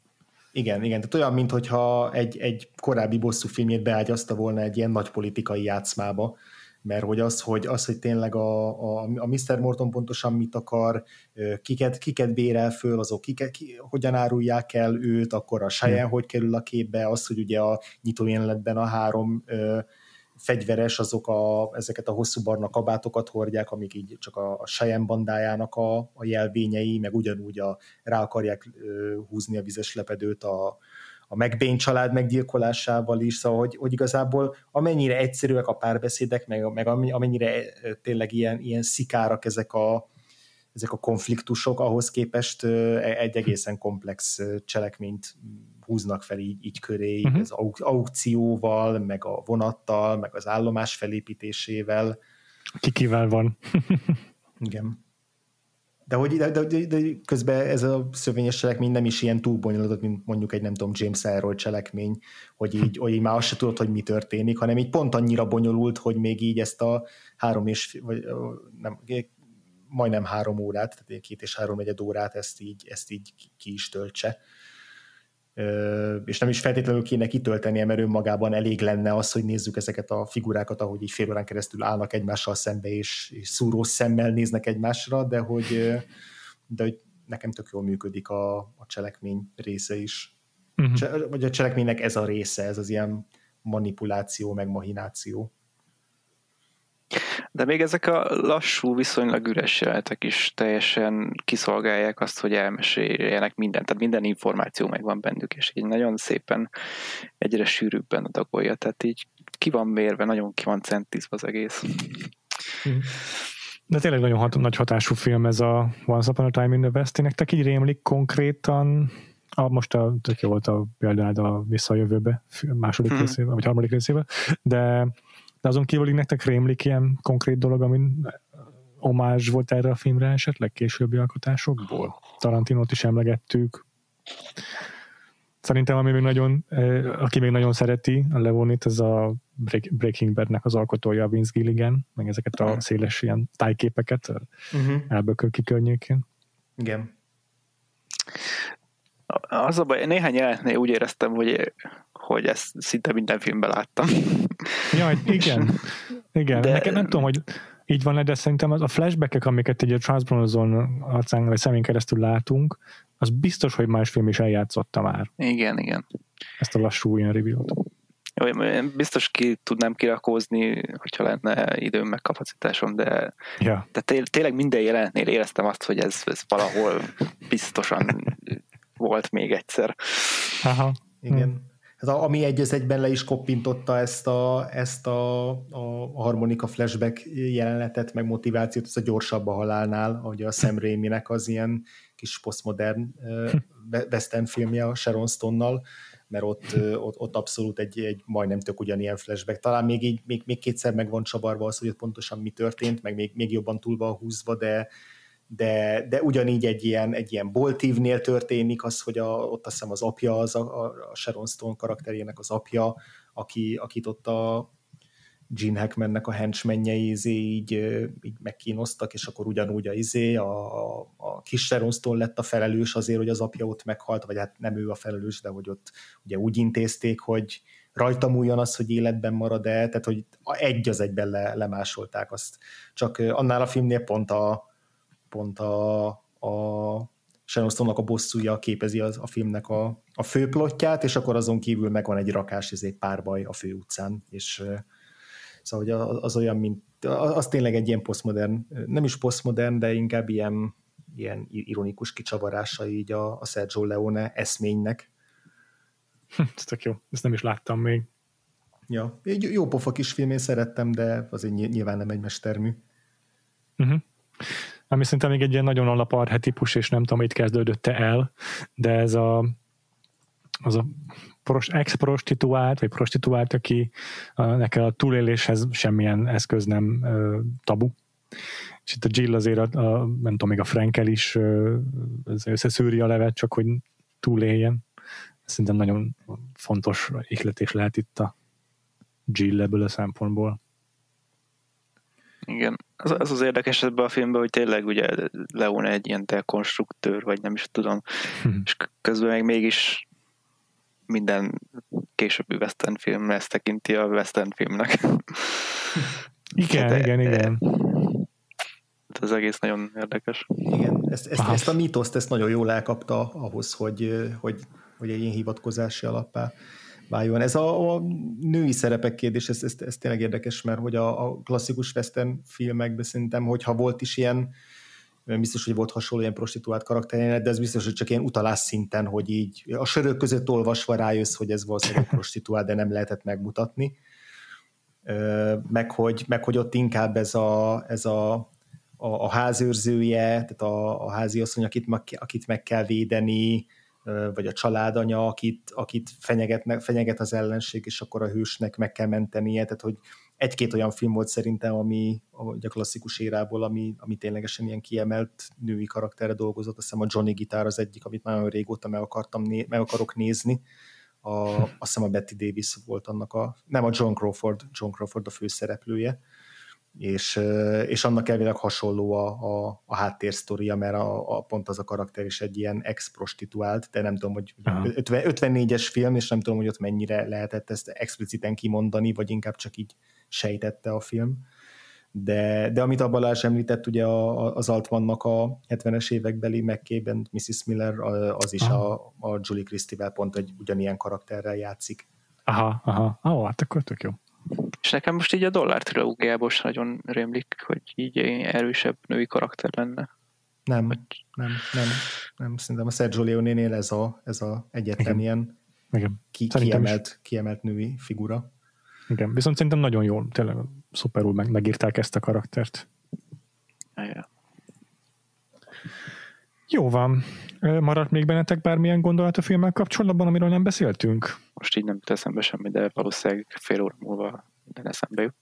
Igen, igen, tehát olyan, mintha egy, egy korábbi bosszú filmjét beágyazta volna egy ilyen nagy politikai játszmába, mert hogy az, hogy, az, hogy tényleg a, a, a Mr. Morton pontosan mit akar, kiket, kiket bérel föl, azok kiket, ki, hogyan árulják el őt, akkor a Cheyenne Hmm. hogy kerül a képbe, az, hogy ugye a nyitó jelenetben a három ö, fegyveres, azok a, ezeket a hosszú barna kabátokat hordják, amik így csak a, a Cheyenne bandájának a, a jelvényei, meg ugyanúgy a, rá akarják ö, húzni a vizes lepedőt a, a McBain család meggyilkolásával is, szóval hogy, hogy igazából amennyire egyszerűek a párbeszédek, meg, meg amennyire ö, tényleg ilyen, ilyen szikárak ezek a, ezek a konfliktusok, ahhoz képest ö, egy egészen komplex cselekményt húznak fel így, így köré, Mhm. uh-huh. az auk- aukcióval, meg a vonattal, meg az állomás felépítésével. Ki kivel van. Igen. De, hogy, de, de, de, de közben ez a szövényes cselekmény nem is ilyen túl bonyolult, mint mondjuk egy nem tudom James Elroy cselekmény, hogy így, hogy így már azt se tudod, hogy mi történik, hanem így pont annyira bonyolult, hogy még így ezt a három és vagy nem, majdnem három órát, tehát két és három negyed órát ezt így, ezt így ki is töltse. És nem is feltétlenül kéne kitöltenie, mert önmagában elég lenne az, hogy nézzük ezeket a figurákat, ahogy így fél órán keresztül állnak egymással szembe, és, és szúró szemmel néznek egymásra, de hogy, de hogy nekem tök jól működik a, a cselekmény része is. Mhm. Cse, vagy a cselekménynek ez a része, ez az ilyen manipuláció, meg mahináció. De még ezek a lassú, viszonylag üres jelenetek is teljesen kiszolgálják azt, hogy elmeséljenek mindent. Tehát minden információ megvan bennük, és így nagyon szépen egyre sűrűbben adagolja. Tehát így ki van mérve, nagyon ki van centizve az egész. De tényleg nagyon hat, nagy hatású film ez a Once Upon a Time in the West. Nektek így rémlik konkrétan, a, most a, tök jó volt a példád a Vissza a jövőbe fi- második Mhm. részével, vagy harmadik részével, de, de azon kívül nektek rémlik ilyen konkrét dolog, amin omázs volt erre a filmre esetleg későbbi alkotásokból? Tarantinót is emlegettük. Szerintem, ami még nagyon, eh, aki még nagyon szereti a Levonit, ez a Break- Breaking Badnek az alkotója, a Vince Gilligan, meg ezeket a széles ilyen tájképeket Uh-huh. Elbökölki környékén. Igen. Az a baj, néhány jelenetnél úgy éreztem, hogy, hogy ezt szinte minden filmben láttam. Jaj, igen. Igen, De- nekem nem tudom, hogy így van de szerintem az a flashbackek, amiket egy a Charles Bronson arcán vagy szemén keresztül látunk, az biztos, hogy más film is eljátszotta már Igen, igen. ezt a lassú ilyen reveal-t. Jó, én biztos ki tudnám kirakózni, hogyha lenne időm meg kapacitásom, de, Ja. de té- tényleg minden jelenetnél éreztem azt, hogy ez, ez valahol biztosan volt még egyszer. Aha. Igen. Hát a, ami egy egyben le is koppintotta ezt a, ezt a, a harmonika flashback jelenetet, meg motivációt, ez a gyorsabb a halálnál, ahogy a Sam Raimi-nek az ilyen kis posztmodern western filmje a Sharon Stone-nal, mert ott, ott, ott abszolút egy, egy majdnem tök ugyanilyen flashback. Talán még, így, még, még kétszer meg van csavarva az, hogy ott pontosan mi történt, meg még, még jobban túl van húzva, de, de, de ugyanígy egy ilyen, egy ilyen boltívnél történik az, hogy a, ott azt hiszem az apja, az a, a Sharon Stone karakterének az apja, aki, akit ott a Gene Hackmannek a henchmenjei izé így, így megkínoztak, és akkor ugyanúgy a izé, a, a, kis Sharon Stone lett a felelős azért, hogy az apja ott meghalt, vagy hát nem ő a felelős, de hogy ott ugye úgy intézték, hogy rajta múljon az, hogy életben marad-e, tehát hogy egy az egyben le, lemásolták azt. Csak annál a filmnél pont a, pont a, a Sharon a bosszúja képezi az, a filmnek a, a főplotját, és akkor azon kívül megvan egy rakás egy párbaj a fő utcán, és szóval hogy az, az olyan, mint az tényleg egy ilyen posztmodern, nem is posztmodern, de inkább ilyen, ilyen ironikus kicsavarása így a, a Sergio Leone eszménynek. Ez tök jó. Ezt nem is láttam még. Ja, egy jó pofa kis film, én szerettem, de azért ny- nyilván nem egy mestermű. Uh-huh. Ami szerintem még egy ilyen nagyon alaparhetipus, és nem tudom, itt kezdődött el, de ez a az a pros, ex-prostituált, vagy prostituált, aki neki a túléléshez semmilyen eszköz nem ö, tabu. És itt a Jill azért, a, a, nem tudom, még a Frankel is ö, összeszűri a levet, csak hogy túléljen. Szerintem nagyon fontos ihletés lehet itt a Jill ebből a szempontból. Igen, az az, az érdekes ebben a filmben, hogy tényleg ugye Leone egy ilyen dekonstruktőr, vagy nem is tudom, hmm. és közben meg mégis minden későbbi western film ezt tekinti a western filmnek. Igen, hát, igen, igen. Ez egész nagyon érdekes. Igen, ezt, ezt, ezt a mítoszt ezt nagyon jól elkapta ahhoz, hogy, hogy, hogy egy ilyen hivatkozási alappá váljon. Ez a, a női szerepek kérdés, ez, ez, ez tényleg érdekes, mert hogy a, a klasszikus western filmekben szerintem, hogyha volt is ilyen, biztos, hogy volt hasonló ilyen prostituált karakter, de ez biztos, hogy csak ilyen utalás szinten, hogy így a sörök között olvasva rájössz, hogy ez valószínűleg prostituált, de nem lehetett megmutatni. Meg hogy, meg hogy ott inkább ez a, ez a, a, a házőrzője, tehát a, a házi asszony, akit, akit meg kell védeni, vagy a családanya, akit, akit fenyeget, fenyeget az ellenség, és akkor a hősnek meg kell mentenie, tehát hogy egy-két olyan film volt szerintem, ami a klasszikus érából, ami, ami ténylegesen ilyen kiemelt női karakterre dolgozott, azt hiszem a Johnny Gitár az egyik, amit nagyon régóta meg, akartam meg akarok nézni, a, azt hiszem a Betty Davis volt annak a, nem a John Crawford, John Crawford a főszereplője, és, és annak elvileg hasonló a, a, a háttérsztoria, mert a, a, pont az a karakter is egy ilyen ex-prostituált, de nem tudom, hogy 50, 54-es film, és nem tudom, hogy ott mennyire lehetett ezt expliciten kimondani, vagy inkább csak így sejtette a film. De, de amit a Balázs említett, ugye a, az Altmannak a 70-es évekbeli megkében Mrs. Miller, az is a, a Julie Christie-vel pont egy ugyanilyen karakterrel játszik. Aha, aha, ó, hát akkor tök jó. És nekem most így a dollár trilógiából sem nagyon rémlik, hogy így erősebb női karakter lenne. Nem, hogy... nem, nem, nem. Szerintem a Sergio Leone-nél ez a, ez a egyetlen Igen. ilyen Igen. Ki, kiemelt, kiemelt női figura. Igen, viszont szerintem nagyon jól, tényleg szuperul meg, megírták ezt a karaktert. Igen. Jó van. Maradt még bennetek bármilyen gondolat a filmmel kapcsolatban, amiről nem beszéltünk? Most így nem jut eszembe semmi, de valószínűleg fél óra múlva minden eszembe jut.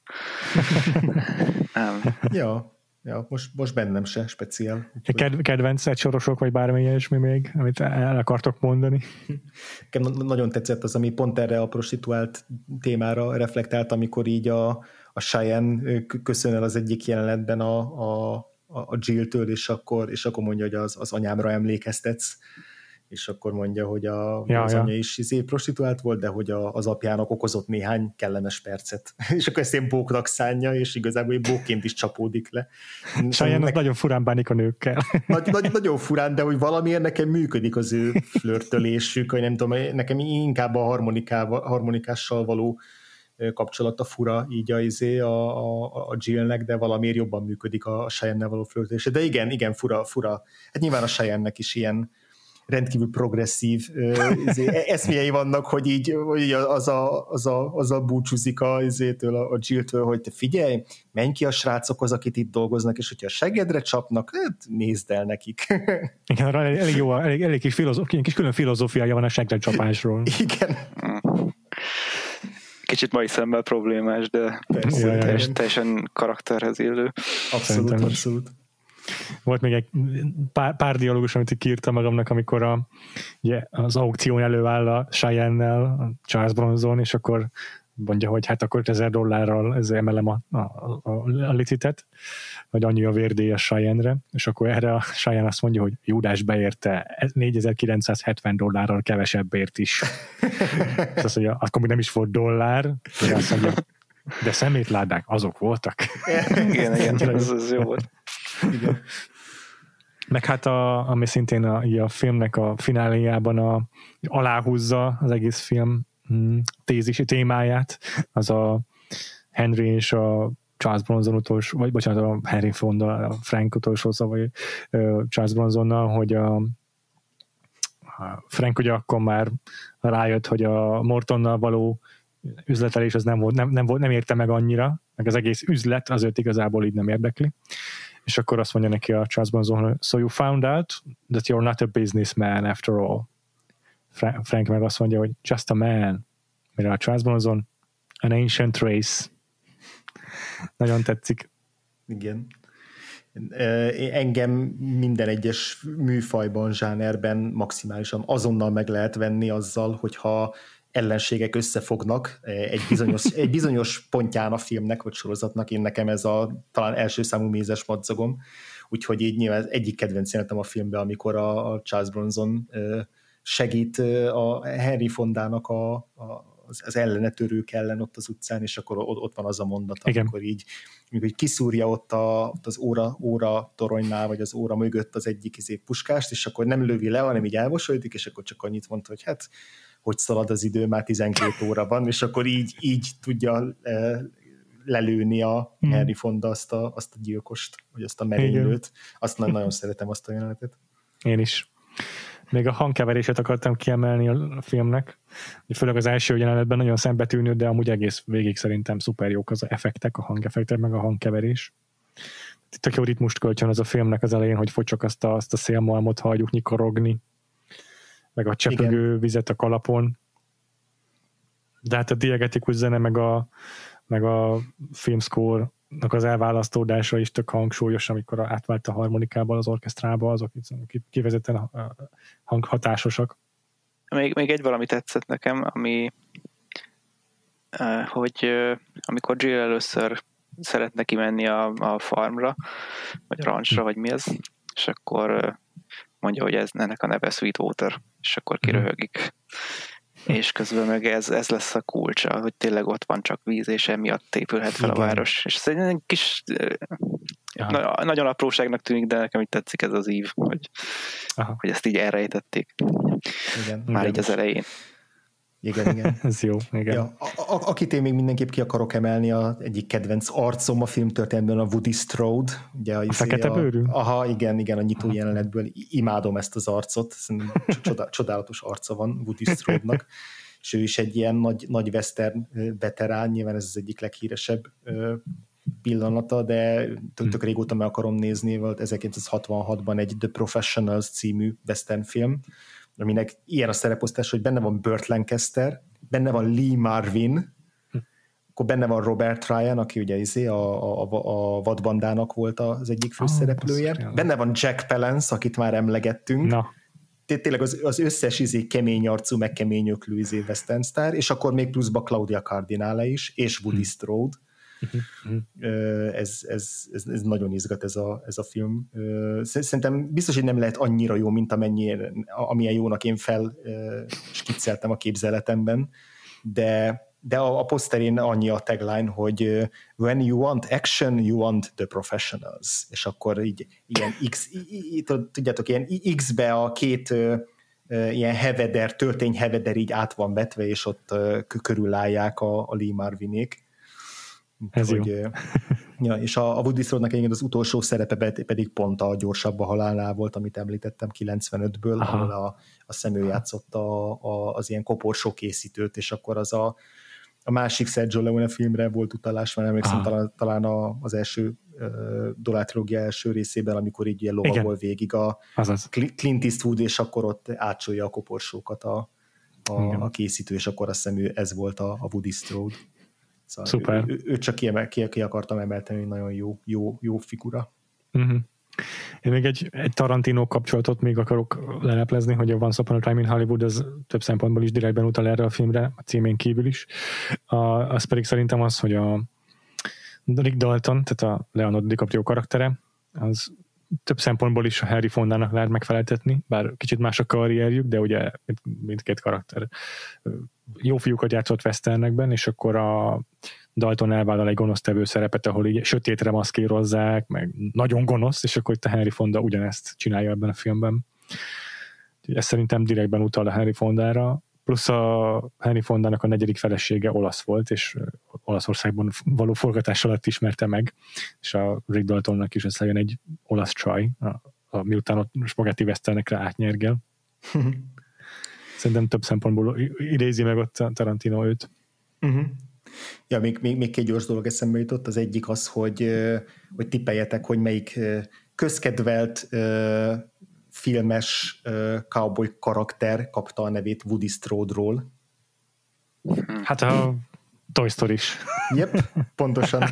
nem. Ja, Ja, most, most bennem se speciál. Ked, kedvenc egy sorosok, vagy bármi ilyesmi még, amit el akartok mondani? Nekem nagyon tetszett az, ami pont erre a prostituált témára reflektált, amikor így a, a Cheyenne köszön el az egyik jelenetben a, a, a Jill-től, és akkor, és akkor mondja, hogy az, az anyámra emlékeztetsz és akkor mondja, hogy a, ja, az ja. anyja is izé prostituált volt, de hogy a, az apjának okozott néhány kellemes percet. és akkor ezt én bóknak szánja, és igazából bókként is csapódik le. Sajnán nek... nagyon furán bánik a nőkkel. nagy, nagy, nagyon furán, de hogy valamiért nekem működik az ő flörtölésük, hogy nem tudom, nekem inkább a harmonikással való kapcsolata fura így a, izé, a, a, a Jillnek, de valamiért jobban működik a, a Cheyenne-nel való flörtölése. De igen, igen, fura, fura. Hát nyilván a Cheyenne-nek is ilyen rendkívül progresszív izé, e, eszmélyei vannak, hogy így, hogy az, a, az, a, az a búcsúzik a, izétől, a Jill-től, hogy te figyelj, menj ki a srácokhoz, akik itt dolgoznak, és hogyha a segedre csapnak, hát nézd el nekik. Igen, elég, elég jó, elég, elég kis, filozóf, kis külön filozófiája van a segre csapásról. Igen. Kicsit mai szemmel problémás, de Persze, teljesen, teljesen karakterhez illő. Abszolút, abszolút. Volt még egy pár, pár dialógus, amit kiírtam magamnak, amikor a, ugye, az aukción előáll a Cheyenne-nel, a Charles Bronson, és akkor mondja, hogy hát akkor 5000 dollárral ez emelem a, a, a, a licitet, vagy annyi a vérdélyes Cheyenne-re, és akkor erre a Cheyenne azt mondja, hogy Júdás beérte 4970 dollárral kevesebbért is. azt mondja, akkor még nem is volt dollár, de azt mondja, de szemétládák azok voltak. igen, igen, ez, ez jó volt. Igen. Meg hát, a, ami szintén a, a filmnek a fináléjában a, aláhúzza az egész film tézisi témáját, az a Henry és a Charles Bronson utolsó, vagy bocsánat, a Henry Fonda, a Frank utolsó vagy uh, Charles Bronsonnal, hogy a, Frank ugye akkor már rájött, hogy a Mortonnal való üzletelés az nem, volt, nem, nem, volt, nem érte meg annyira, meg az egész üzlet azért igazából így nem érdekli és akkor azt mondja neki a Charles Bronson, so you found out that you're not a businessman after all. Frank meg azt mondja, hogy just a man. Mire a Charles Bronson, an ancient race. Nagyon tetszik. Igen. Engem minden egyes műfajban, zsánerben maximálisan azonnal meg lehet venni azzal, hogyha ellenségek összefognak egy bizonyos, egy bizonyos pontján a filmnek vagy sorozatnak. Én nekem ez a talán első számú mézes madzagom, úgyhogy így nyilván egyik kedvenc jelenetem a filmben, amikor a, a Charles Bronson segít a Henry Fondának a, a az, ellenetörők ellen ott az utcán, és akkor ott van az a mondat, Igen. amikor így, amikor így kiszúrja ott, a, ott az óra, óra toronynál, vagy az óra mögött az egyik izé puskást, és akkor nem lövi le, hanem így elmosolydik, és akkor csak annyit mondta, hogy hát hogy szalad az idő, már 12 óra van, és akkor így, így tudja e, lelőni a hmm. Henry Fonda azt a, azt a gyilkost, vagy azt a merénylőt. Azt nagyon, nagyon szeretem azt a jelenetet. Én is. Még a hangkeverését akartam kiemelni a filmnek. Főleg az első jelenetben nagyon szembetűnő, de amúgy egész végig szerintem szuper jók az effektek, a hangeffektek, meg a hangkeverés. Tök jó ritmust kölcsön az a filmnek az elején, hogy csak azt a, azt a szélmalmot halljuk nyikorogni, meg a csepegő Igen. vizet a kalapon. De hát a diegetikus zene, meg a, meg a filmscore az elválasztódása is tök hangsúlyos, amikor átvált a harmonikával az orkesztrába, azok kivezetten hanghatásosak. Még, még egy valami tetszett nekem, ami hogy amikor Jill először szeretne kimenni a, a farmra, vagy a ranchra, vagy mi ez, és akkor mondja, hogy ez ennek a neve Sweetwater, és akkor kiröhögik és közben meg ez, ez lesz a kulcsa, hogy tényleg ott van csak víz, és emiatt épülhet fel Igen. a város. És ez egy kis na, nagyon apróságnak tűnik, de nekem így tetszik ez az ív, hogy, Aha. hogy ezt így elrejtették. Igen. Már Igen. így az elején. Igen, igen. Ez jó, igen. Ja, a, a, akit én még mindenképp ki akarok emelni, a egyik kedvenc arcom a filmtörténetben a Woody Strode. Ugye, a, a fekete a, bőrű? Aha, igen, igen, a nyitó jelenetből. Imádom ezt az arcot, csodá, csodálatos arca van Woody Strode-nak. és ő is egy ilyen nagy, nagy western veterán, nyilván ez az egyik leghíresebb pillanata, de tök, tök régóta meg akarom nézni, volt 1966-ban egy The Professionals című western film, aminek ilyen a szereposztás, hogy benne van Burt Lancaster, benne van Lee Marvin, akkor benne van Robert Ryan, aki ugye izé a, a, a vadbandának volt az egyik főszereplője. Oh, benne van Jack Palance, akit már emlegettünk. Na. Tényleg az, az összes izé kemény arcú, meg kemény öklű izé Western Star, és akkor még pluszba Claudia Cardinale is, és Woody hmm. Strode. Ez, ez, ez, ez nagyon izgat ez a, ez a film. Szerintem biztos, hogy nem lehet annyira jó, mint amennyire, amilyen jónak én fel skicceltem a képzeletemben, de, de a, a poszterén annyi a tagline, hogy when you want action, you want the professionals. És akkor így ilyen X, tudjátok, ilyen X-be a két ilyen heveder, töltény heveder így át van vetve, és ott körülállják a, a Lee Marvinék. Ez hogy, jó. ja, és a, a Woody Strode-nak az utolsó szerepe pedig pont a gyorsabb a halálnál volt, amit említettem 95-ből, Aha. ahol a, a szemő játszott a, a, az ilyen koporsó készítőt, és akkor az a, a másik Sergio Leone filmre volt utalás, mert emlékszem Aha. talán, talán a, az első uh, első részében, amikor így ilyen lovagol végig a Azaz. Clint Eastwood, és akkor ott átsolja a koporsókat a, a, a készítő, és akkor azt hiszem ő, ez volt a, a Woody Strode. Szóval Szuper. Ő, ő, csak ki, ki, ki akartam emelteni, hogy nagyon jó, jó, jó figura. Uh-huh. Én még egy, egy Tarantino kapcsolatot még akarok leleplezni, hogy a Once Upon a Time in Hollywood az több szempontból is direktben utal erre a filmre, a címén kívül is. A, az pedig szerintem az, hogy a Rick Dalton, tehát a Leonardo DiCaprio karaktere, az több szempontból is a Harry Fondának lehet megfeleltetni, bár kicsit más a karrierjük, de ugye mindkét karakter jó fiúkat játszott westernekben, és akkor a Dalton elvállal egy gonosztevő szerepet, ahol így sötétre maszkírozzák, meg nagyon gonosz, és akkor itt a Henry Fonda ugyanezt csinálja ebben a filmben. Ez szerintem direktben utal a Henry Fondára, plusz a Henry Fondának a negyedik felesége olasz volt, és Olaszországban való forgatás alatt ismerte meg, és a Rick Daltonnak is összejön egy olasz csaj, a, a, miután ott spagetti westernekre átnyergel. Szerintem több szempontból idézi meg ott Tarantino őt. Uh-huh. Ja, még, még, még két gyors dolog eszembe jutott. Az egyik az, hogy, hogy tippeljetek, hogy melyik közkedvelt filmes cowboy karakter kapta a nevét Woody Strode-ról. Hát a Toy Story is. Yep, pontosan.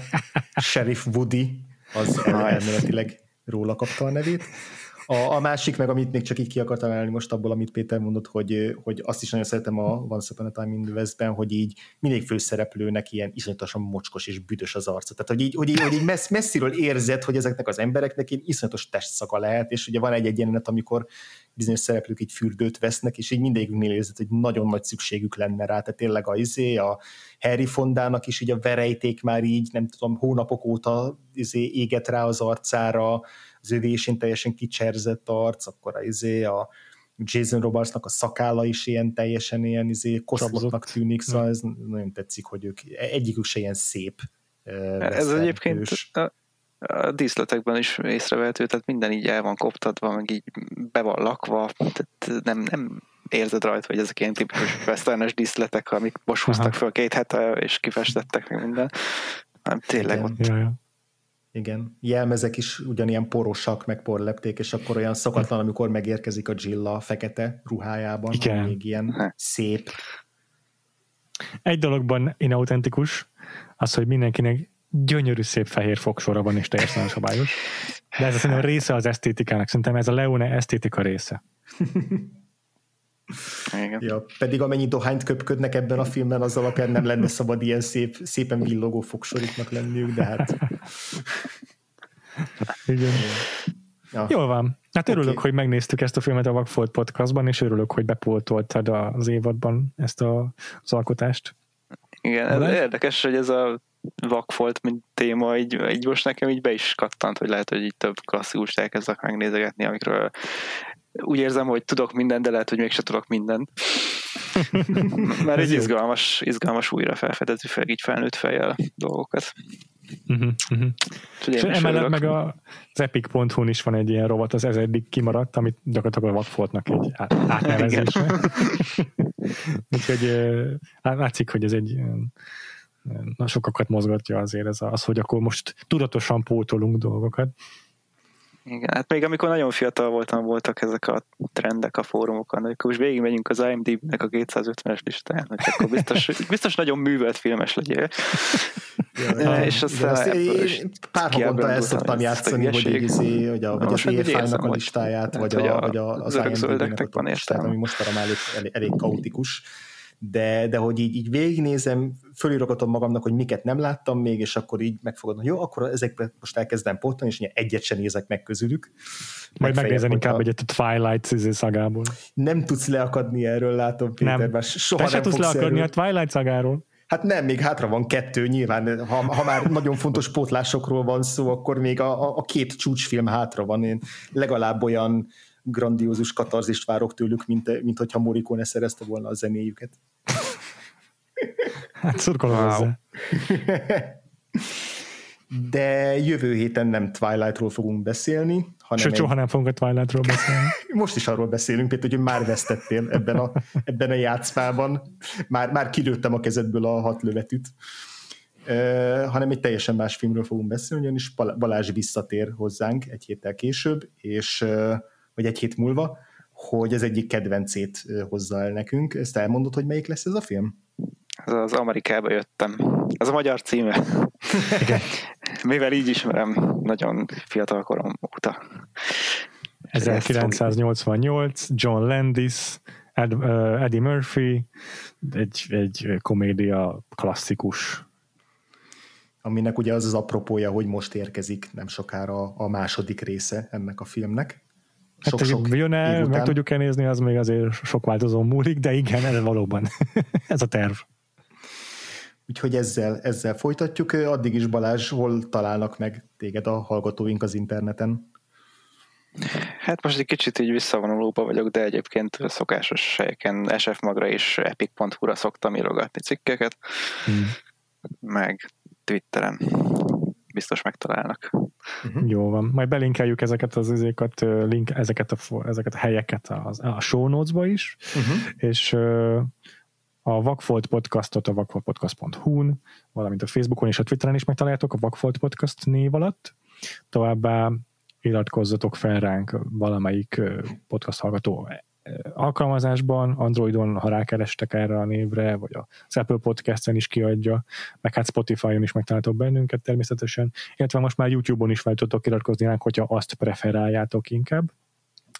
Sheriff Woody az elméletileg róla kapta a nevét. A, a másik, meg amit még csak így ki akartam elni most abból, amit Péter mondott, hogy, hogy azt is nagyon szeretem a Once Upon a Time in the West-ben, hogy így mindig főszereplőnek ilyen iszonyatosan mocskos és büdös az arca. Tehát, hogy így, hogy így, hogy így messz, messziről érzed, hogy ezeknek az embereknek ilyen iszonyatos testszaka lehet, és ugye van egy-egy jelenet, amikor bizonyos szereplők így fürdőt vesznek, és így mindegyiknél érzed, hogy nagyon nagy szükségük lenne rá. Tehát tényleg a, izé, a Harry Fondának is így a verejték már így, nem tudom, hónapok óta izé, éget rá az arcára, az övésén teljesen kicserzett arc, akkor a, izé, a Jason Robertsnak a szakála is ilyen teljesen ilyen izé, koszlottnak tűnik, szóval ez nagyon tetszik, hogy ők egyikük se ilyen szép. Ez egyébként a, a díszletekben is észrevehető, tehát minden így el van koptatva, meg így be van lakva, tehát nem, nem érzed rajta, hogy ezek ilyen tipikus westernes díszletek, amik most húztak fel két hete, és kifestettek meg minden. Nem, tényleg Igen. ott Ja, ja. Igen, jelmezek is ugyanilyen porosak, meg porlepték, és akkor olyan szokatlan, amikor megérkezik a Jill a fekete ruhájában, Igen. még ilyen szép. Egy dologban inautentikus, az, hogy mindenkinek gyönyörű szép fehér fogsora van és teljesen szabályos. De ez szerintem része az esztétikának. Szerintem ez a Leone esztétika része. igen. Ja, pedig amennyi dohányt köpködnek ebben a filmben, az alapján nem lenne szabad ilyen szép, szépen villogó fogsoriknak lenniük, de hát Igen. ja. Jól van. Hát örülök, Oké. hogy megnéztük ezt a filmet a Vagfolt podcastban, és örülök, hogy bepótoltad az évadban ezt a, az alkotást. Igen, ez Balázs? érdekes, hogy ez a vakfolt, mint téma, így, így most nekem így be is kattant, hogy lehet, hogy így több klasszikust elkezdek megnézegetni, amikről úgy érzem, hogy tudok mindent, de lehet, hogy mégsem tudok mindent. Mert Ez egy izgalmas, izgalmas újra felfedezni, fel, így felnőtt fejjel dolgokat. Uh-huh, uh-huh. És emellett meg a, az epic.hu-n is van egy ilyen rovat, az ez eddig kimaradt, amit gyakorlatilag a Vagfoltnak egy át- átnevezése. Úgyhogy lá- látszik, hogy ez egy na, sokakat mozgatja azért ez az, hogy akkor most tudatosan pótolunk dolgokat. Igen, hát még amikor nagyon fiatal voltam, voltak ezek a trendek a fórumokon, hogy most végigmegyünk az IMDb-nek a 250-es listáján, hogy akkor biztos, biztos nagyon művelt filmes legyél. Ja, és aztán azt én pár havonta el szoktam játszani, hogy, így, hogy a, vagy az érzem, a listáját, hát, vagy, a, vagy a, az IMDb-nek a értelme. ami mostanra már elég, elég, elég kaotikus. De, de hogy így, így végignézem, fölírogatom magamnak, hogy miket nem láttam még, és akkor így megfogadom, jó, akkor ezekbe most elkezdem pottani, és egyet sem nézek meg közülük. Majd megnézem inkább hogyha egyet a Twilight izé szagából. Nem tudsz leakadni erről, látom, Péter, Nem. mert soha Te se nem tudsz fogsz leakadni erről. a Twilight szagáról. Hát nem, még hátra van kettő, nyilván, ha, ha már nagyon fontos pótlásokról van szó, akkor még a, a, a két csúcsfilm hátra van. Én legalább olyan grandiózus katarzist várok tőlük, mint, mint hogyha Morricone szerezte volna a zenéjüket. Hát szurkolom Wow. hozzá. De jövő héten nem Twilightról fogunk beszélni, hanem Sőt, egy, soha nem fogunk a Twilightról beszélni. most is arról beszélünk, Péter, hogy már vesztettél ebben a, ebben a játszmában. Már, már kilőttem a kezedből a hat lövetűt. Uh, hanem egy teljesen más filmről fogunk beszélni, ugyanis Bal- Balázs visszatér hozzánk egy héttel később, és, uh, vagy egy hét múlva, hogy az egyik kedvencét hozza el nekünk. Ezt elmondod, hogy melyik lesz ez a film? Ez az Amerikába jöttem. Ez a magyar címe. Igen. Mivel így ismerem nagyon fiatal korom óta. 1988, John Landis, Ed, uh, Eddie Murphy, egy, egy komédia klasszikus. Aminek ugye az az apropója, hogy most érkezik nem sokára a második része ennek a filmnek. Hát sok, jön-e, év meg után. tudjuk-e nézni, az még azért sok változó múlik, de igen, ez valóban. ez a terv. Úgyhogy ezzel, ezzel folytatjuk. Addig is Balázs, hol találnak meg téged a hallgatóink az interneten? Hát most egy kicsit így visszavonulóba vagyok, de egyébként szokásos helyeken SF Magra és epic.hu-ra szoktam írogatni cikkeket, Hmm. meg Twitteren biztos megtalálnak. Jó van. Majd belinkeljük ezeket az izékat, link, ezeket, a, fo- ezeket a helyeket az, a show notes-ba is, Uh-huh. és a Vakfolt podcastot a vakfoltpodcast.hu-n, valamint a Facebookon és a Twitteren is megtaláljátok a Vakfolt Podcast név alatt. Továbbá iratkozzatok fel ránk valamelyik podcast hallgató alkalmazásban, Androidon, ha rákerestek erre a névre, vagy az Apple Podcast-en is kiadja, meg hát Spotify-on is megtaláltok bennünket természetesen, illetve most már YouTube-on is fel tudtok iratkozni ránk, hogyha azt preferáljátok inkább.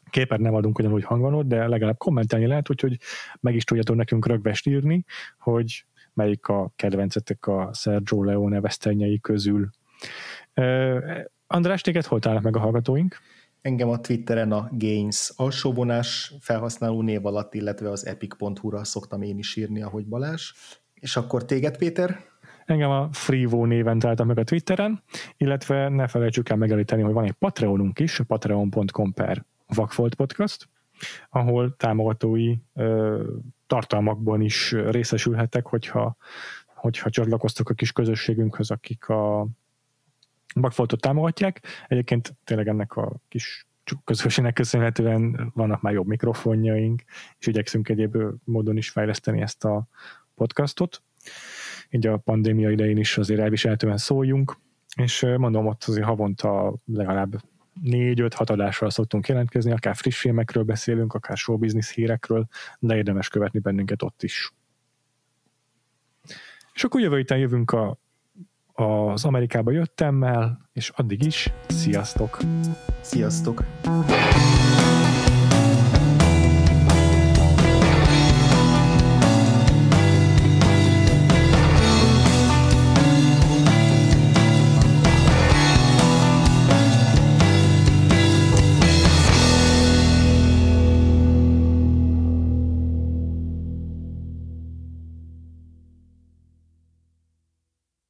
képet nem adunk ugyanúgy hangvanot, de legalább kommentelni lehet, úgyhogy meg is tudjátok nekünk rögvest írni, hogy melyik a kedvencetek a Sergio Leone vesztenyei közül. András, téged hol találnak meg a hallgatóink? Engem a Twitteren a Gains alsóvonás felhasználó név alatt, illetve az epic.hu-ra szoktam én is írni, ahogy Balázs. És akkor téged, Péter? Engem a Freevo néven találtam meg a Twitteren, illetve ne felejtsük el megelíteni, hogy van egy Patreonunk is, patreon.com per Vakfolt Podcast, ahol támogatói ö, tartalmakban is részesülhettek, hogyha, hogyha csatlakoztok a kis közösségünkhöz, akik a Vakfoltot támogatják. Egyébként tényleg ennek a kis közösségnek köszönhetően vannak már jobb mikrofonjaink, és igyekszünk egyéb módon is fejleszteni ezt a podcastot. Így a pandémia idején is azért elviselhetően szóljunk, és mondom, ott azért havonta legalább négy-öt hat adásra szoktunk jelentkezni, akár friss filmekről beszélünk, akár showbiznisz hírekről, de érdemes követni bennünket ott is. És akkor jövő héten jövünk a, az Amerikába jöttemmel, és addig is sziasztok! Sziasztok!